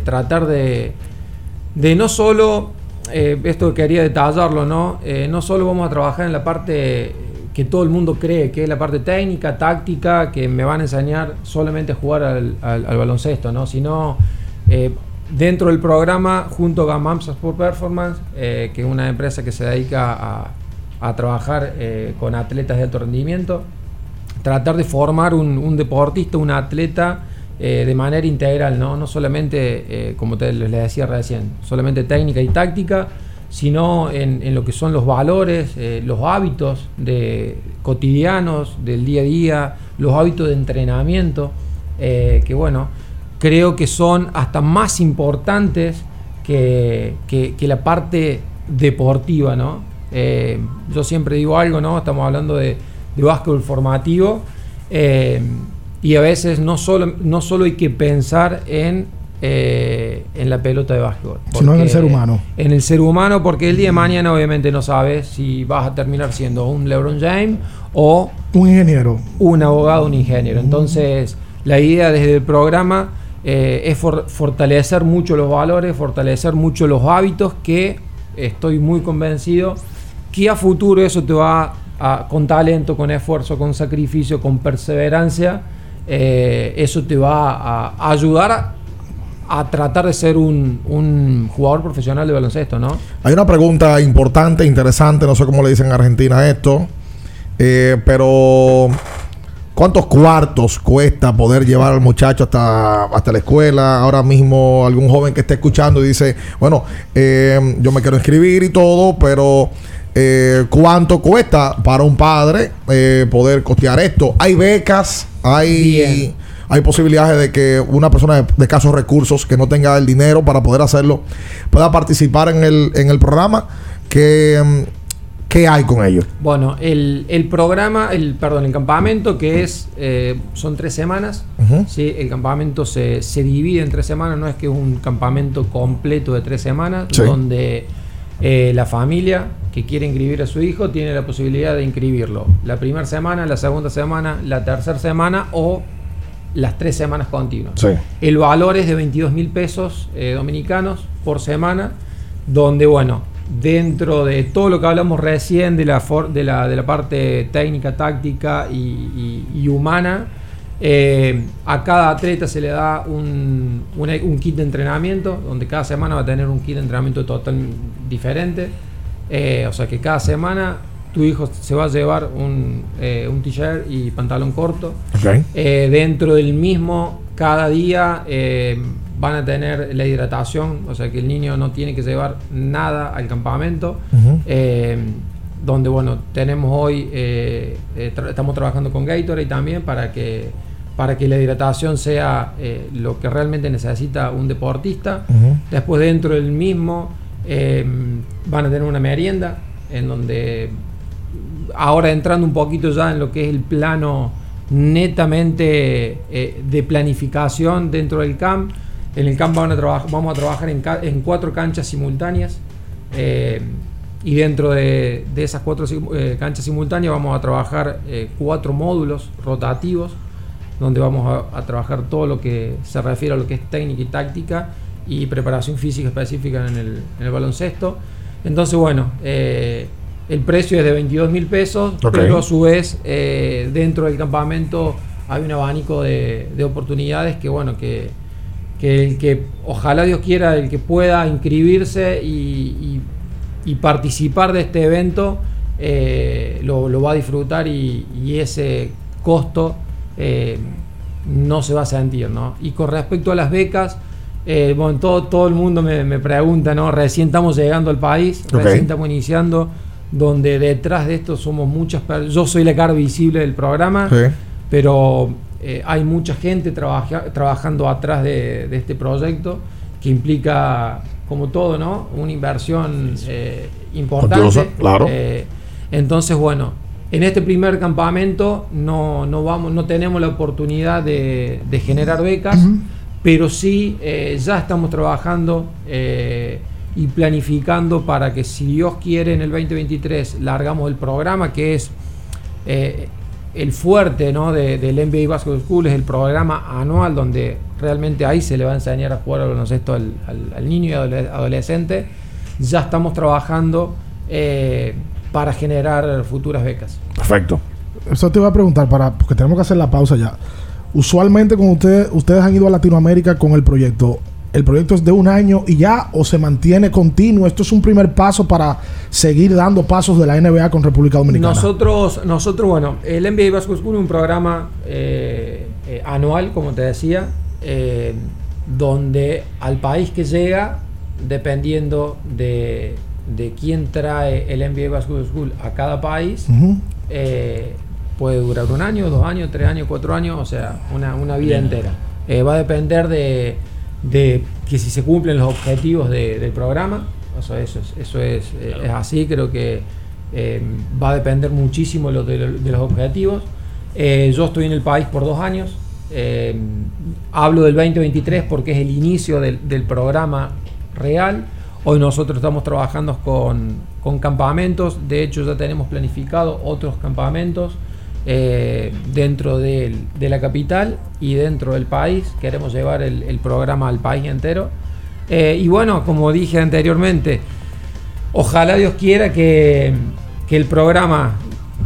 tratar de, de no solo, esto quería detallarlo, ¿no? No solo vamos a trabajar en la parte que todo el mundo cree, que es la parte técnica, táctica, que me van a enseñar solamente a jugar al, al- al baloncesto, ¿no? Sino eh, dentro del programa, junto a Mamsa Sport Performance, eh, que es una empresa que se dedica a, trabajar eh, con atletas de alto rendimiento, tratar de formar un, deportista, un atleta de manera integral, no, no solamente, como te, les decía recién, solamente técnica y táctica, sino en, en lo que son los valores, eh, los hábitos de, cotidianos del día a día, los hábitos de entrenamiento, eh, que bueno, creo que son hasta más importantes que, que- la parte deportiva, ¿no? Eh, yo siempre digo algo, ¿no? Estamos hablando de, de básquetbol formativo y a veces no solo, no solo hay que pensar en, eh, en la pelota de básquetbol. Sino en el ser humano. En el ser humano, porque el día de mañana obviamente no sabes si vas a terminar siendo un LeBron James o Un ingeniero. un abogado, un ingeniero. Entonces, la idea desde el programa eh, es for- fortalecer mucho los valores, fortalecer mucho los hábitos, que estoy muy convencido que a futuro eso te va a, con talento, con esfuerzo, con sacrificio, con perseverancia, eh, eso te va a, a ayudar a, tratar de ser un, un jugador profesional de baloncesto, ¿no? Hay una pregunta importante, interesante, no sé cómo le dicen en Argentina esto, eh, pero ¿cuántos cuartos cuesta poder llevar al muchacho hasta, hasta la escuela? Ahora mismo algún joven que esté escuchando y dice, bueno, eh, yo me quiero inscribir y todo, pero eh, ¿cuánto cuesta para un padre eh, poder costear esto? ¿Hay becas? ¿Hay... Hay posibilidades de que una persona de, de escasos recursos que no tenga el dinero para poder hacerlo pueda participar en el, en el programa. ¿Qué, mm, qué hay con ellos? Bueno, el, el programa, el perdón, el campamento que es, eh, son tres semanas. ¿sí? El campamento se, se divide en tres semanas, no es que es un campamento completo de tres semanas, Sí. donde eh, la familia que quiere inscribir a su hijo tiene la posibilidad de inscribirlo la primera semana, la segunda semana, la tercera semana o las tres semanas continuas. Sí. El valor es de 22 mil pesos eh, dominicanos por semana, donde, bueno, dentro de todo lo que hablamos recién de la, for- de la, de la parte técnica, táctica y, y- y humana, eh, a cada atleta se le da un, un kit de entrenamiento, donde cada semana va a tener un kit de entrenamiento total diferente. Eh, o sea que cada semana tu hijo se va a llevar un, eh, un t-shirt y pantalón corto. Eh, dentro del mismo, cada día eh, van a tener la hidratación, o sea que el niño no tiene que llevar nada al campamento. Donde, bueno, tenemos hoy, tra- estamos trabajando con Gatorade también para que, para que la hidratación sea eh, lo que realmente necesita un deportista. Después, dentro del mismo, eh, van a tener una merienda en donde ahora entrando un poquito ya en lo que es el plano netamente eh, de planificación dentro del camp. En el camp vamos a trabajar en, ca- en cuatro canchas simultáneas. eh, y dentro de, esas cuatro eh, canchas simultáneas vamos a trabajar cuatro módulos rotativos, donde vamos a, trabajar todo lo que se refiere a lo que es técnica y táctica y preparación física específica en el, en el baloncesto. Entonces, bueno, el precio es de 22 mil pesos, pero a su vez eh, dentro del campamento hay un abanico de, de oportunidades que, bueno, que, que el que, ojalá Dios quiera, el que pueda inscribirse y, y- y participar de este evento, eh, lo, lo va a disfrutar y, y ese costo eh, no se va a sentir, ¿no? Y con respecto a las becas, eh, bueno, todo, todo el mundo me, me pregunta, ¿no? Recién estamos llegando al país, recién estamos iniciando, donde detrás de esto somos muchas personas. Yo soy la cara visible del programa, Sí. pero eh, hay mucha gente trabaja- trabajando atrás de, de este proyecto que implica, como todo, ¿no? Una inversión eh, importante. Claro. Eh, entonces, bueno, En este primer campamento no, no, vamos, no tenemos la oportunidad de, de generar becas, pero sí eh, ya estamos trabajando eh, y planificando para que si Dios quiere en el 2023 largamos el programa que es eh, el fuerte ¿no? de- del NBA Basketball School, es el programa anual donde realmente ahí se le va a enseñar a jugar al baloncesto al, al- al niño y adole- adolescente. Ya estamos trabajando eh, para generar futuras becas. Perfecto. Eso te iba a preguntar, para, porque tenemos que hacer la pausa ya. Usualmente cuando ustedes, ustedes han ido a Latinoamérica con el proyecto, ¿el proyecto es de un año y ya o se mantiene continuo? ¿Esto es un primer paso para seguir dando pasos de la NBA con República Dominicana? Nosotros, nosotros, bueno, el NBA Basketball School es un programa eh, eh, anual, como te decía, eh, donde al país que llega, dependiendo de, de quién trae el NBA Basketball School a cada país, puede durar un año, dos años, tres años, cuatro años, o sea, una, una vida entera. Va a depender de, de que si se cumplen los objetivos de- del programa, o sea, eso es, eso es, eh, es así, creo que eh, va a depender muchísimo lo de, lo- de los objetivos. Eh, yo estoy en el país por dos años, eh, hablo del 2023 porque es el inicio del, del programa real. Hoy nosotros estamos trabajando con, con campamentos, de hecho ya tenemos planificado otros campamentos eh, dentro de la capital y dentro del país. Queremos llevar el, el programa al país entero. Eh, y bueno, como dije anteriormente, ojalá Dios quiera que, que el programa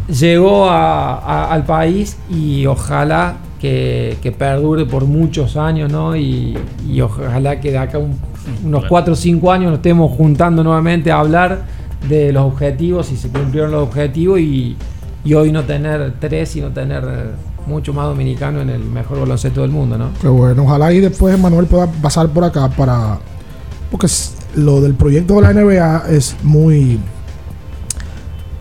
llegó a- a- al país y ojalá que, que perdure por muchos años, ¿no? Y, y ojalá que de acá un- unos 4 o 5 años nos estemos juntando nuevamente a hablar de los objetivos, si se cumplieron los objetivos y, y hoy no tener tres, sino tener eh, mucho más dominicano en el mejor baloncesto del mundo, ¿no? Qué bueno, ojalá y después Manuel pueda pasar por acá para... Porque lo del proyecto de la NBA es muy...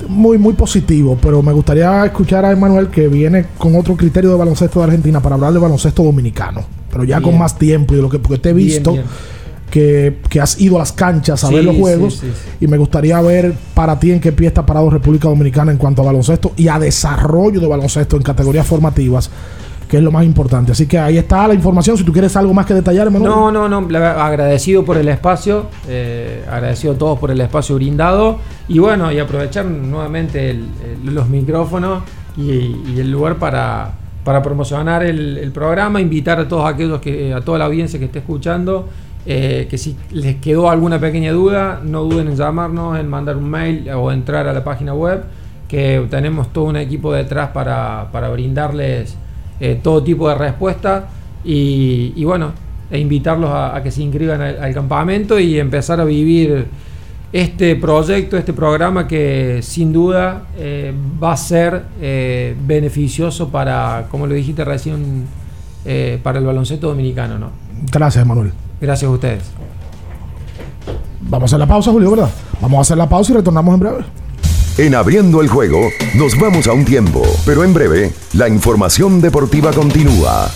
Muy, muy positivo, pero me gustaría escuchar a Emanuel que viene con otro criterio de baloncesto de Argentina para hablar de baloncesto dominicano, pero ya con más tiempo y de lo que porque te he Bien, visto bien. Que, que has ido a las canchas a Sí, ver los juegos sí, sí. y me gustaría ver para ti en qué pie está parado República Dominicana en cuanto a baloncesto y a desarrollo de baloncesto en categorías formativas, que es lo más importante. Así que ahí está la información. Si tú quieres algo más que detallar, Emanuel. No, no, no. agradecido por el espacio. eh, agradecido a todos por el espacio brindado. Y bueno, y aprovechar nuevamente el- el- los micrófonos y, y el lugar para, para promocionar el, el programa. Invitar a todos aquellos que, a toda la audiencia que esté escuchando. Eh, que si les quedó alguna pequeña duda, no duden en llamarnos, en mandar un mail o entrar a la página web, que tenemos todo un equipo detrás para, para brindarles eh, todo tipo de respuesta y, bueno, e invitarlos a, que se inscriban al, campamento y empezar a vivir este proyecto, este programa que sin duda eh, va a ser beneficioso para, como lo dijiste recién, para el baloncesto dominicano. ¿no? Gracias, Emanuel. Gracias a ustedes. Vamos a hacer la pausa, Julio, ¿verdad? Vamos a hacer la pausa y retornamos en breve. En abriendo el juego, nos vamos a un tiempo, pero en breve, la información deportiva continúa.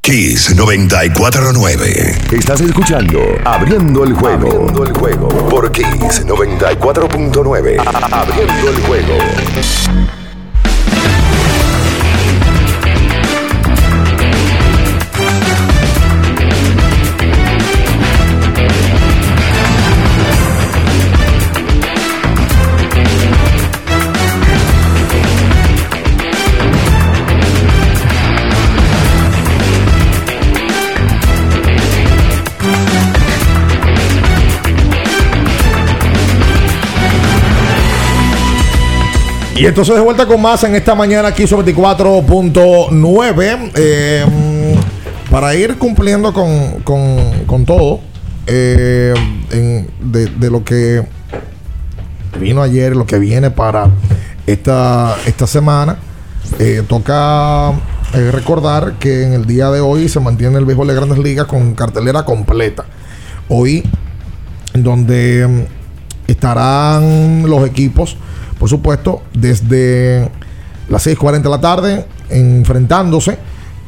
Kiss 949. Estás escuchando Abriendo el juego. Abriendo el juego por Kiss 94.9. A- Abriendo el juego. Y entonces de vuelta con más en esta mañana aquí sobre 24.9. eh, para ir cumpliendo con, con- con todo eh, de, de lo que vino ayer, lo que viene para esta, esta semana. eh, toca recordar que en el día de hoy se mantiene el béisbol de grandes ligas con cartelera completa. Hoy, donde mm, estarán los equipos, por supuesto, desde las 6.40 de la tarde, enfrentándose.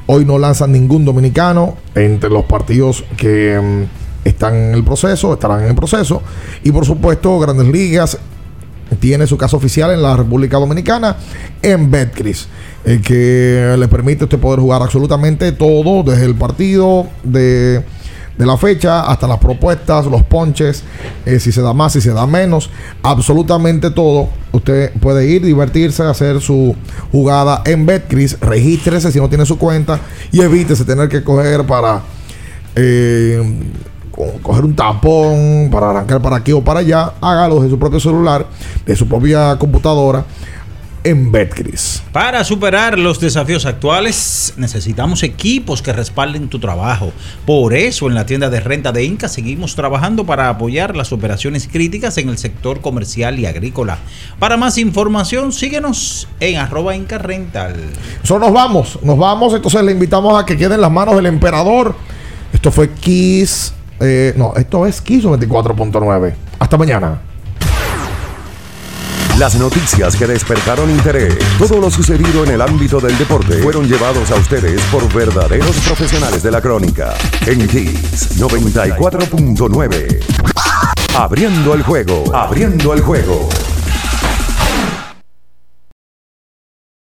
Hoy no lanzan ningún dominicano entre los partidos que mm, están en el proceso, estarán en el proceso. Y por supuesto, Grandes Ligas tiene su casa oficial en la República Dominicana en Betcris, el que le permite a usted poder jugar absolutamente todo, desde el partido de, de la fecha hasta las propuestas, los ponches, eh, si se da más, si se da menos, absolutamente todo. Usted puede ir, divertirse, hacer su jugada en Betcris, regístrese si no tiene su cuenta y evítese tener que coger para... eh, co- coger un tapón para arrancar para aquí o para allá, hágalo desde su propio celular, de su propia computadora en Betcris. Para superar los desafíos actuales, necesitamos equipos que respalden tu trabajo. Por eso, en la tienda de renta de Inca seguimos trabajando para apoyar las operaciones críticas en el sector comercial y agrícola. Para más información, síguenos en arroba Inca Rental. Nos vamos, nos vamos, entonces le invitamos a que quede en las manos del emperador. Esto fue Kiss, eh, no, esto es Kiss 24.9. Hasta mañana. Las noticias que despertaron interés, todo lo sucedido en el ámbito del deporte, fueron llevados a ustedes por verdaderos profesionales de la crónica. En Kiss 94.9. Abriendo el juego, abriendo el juego.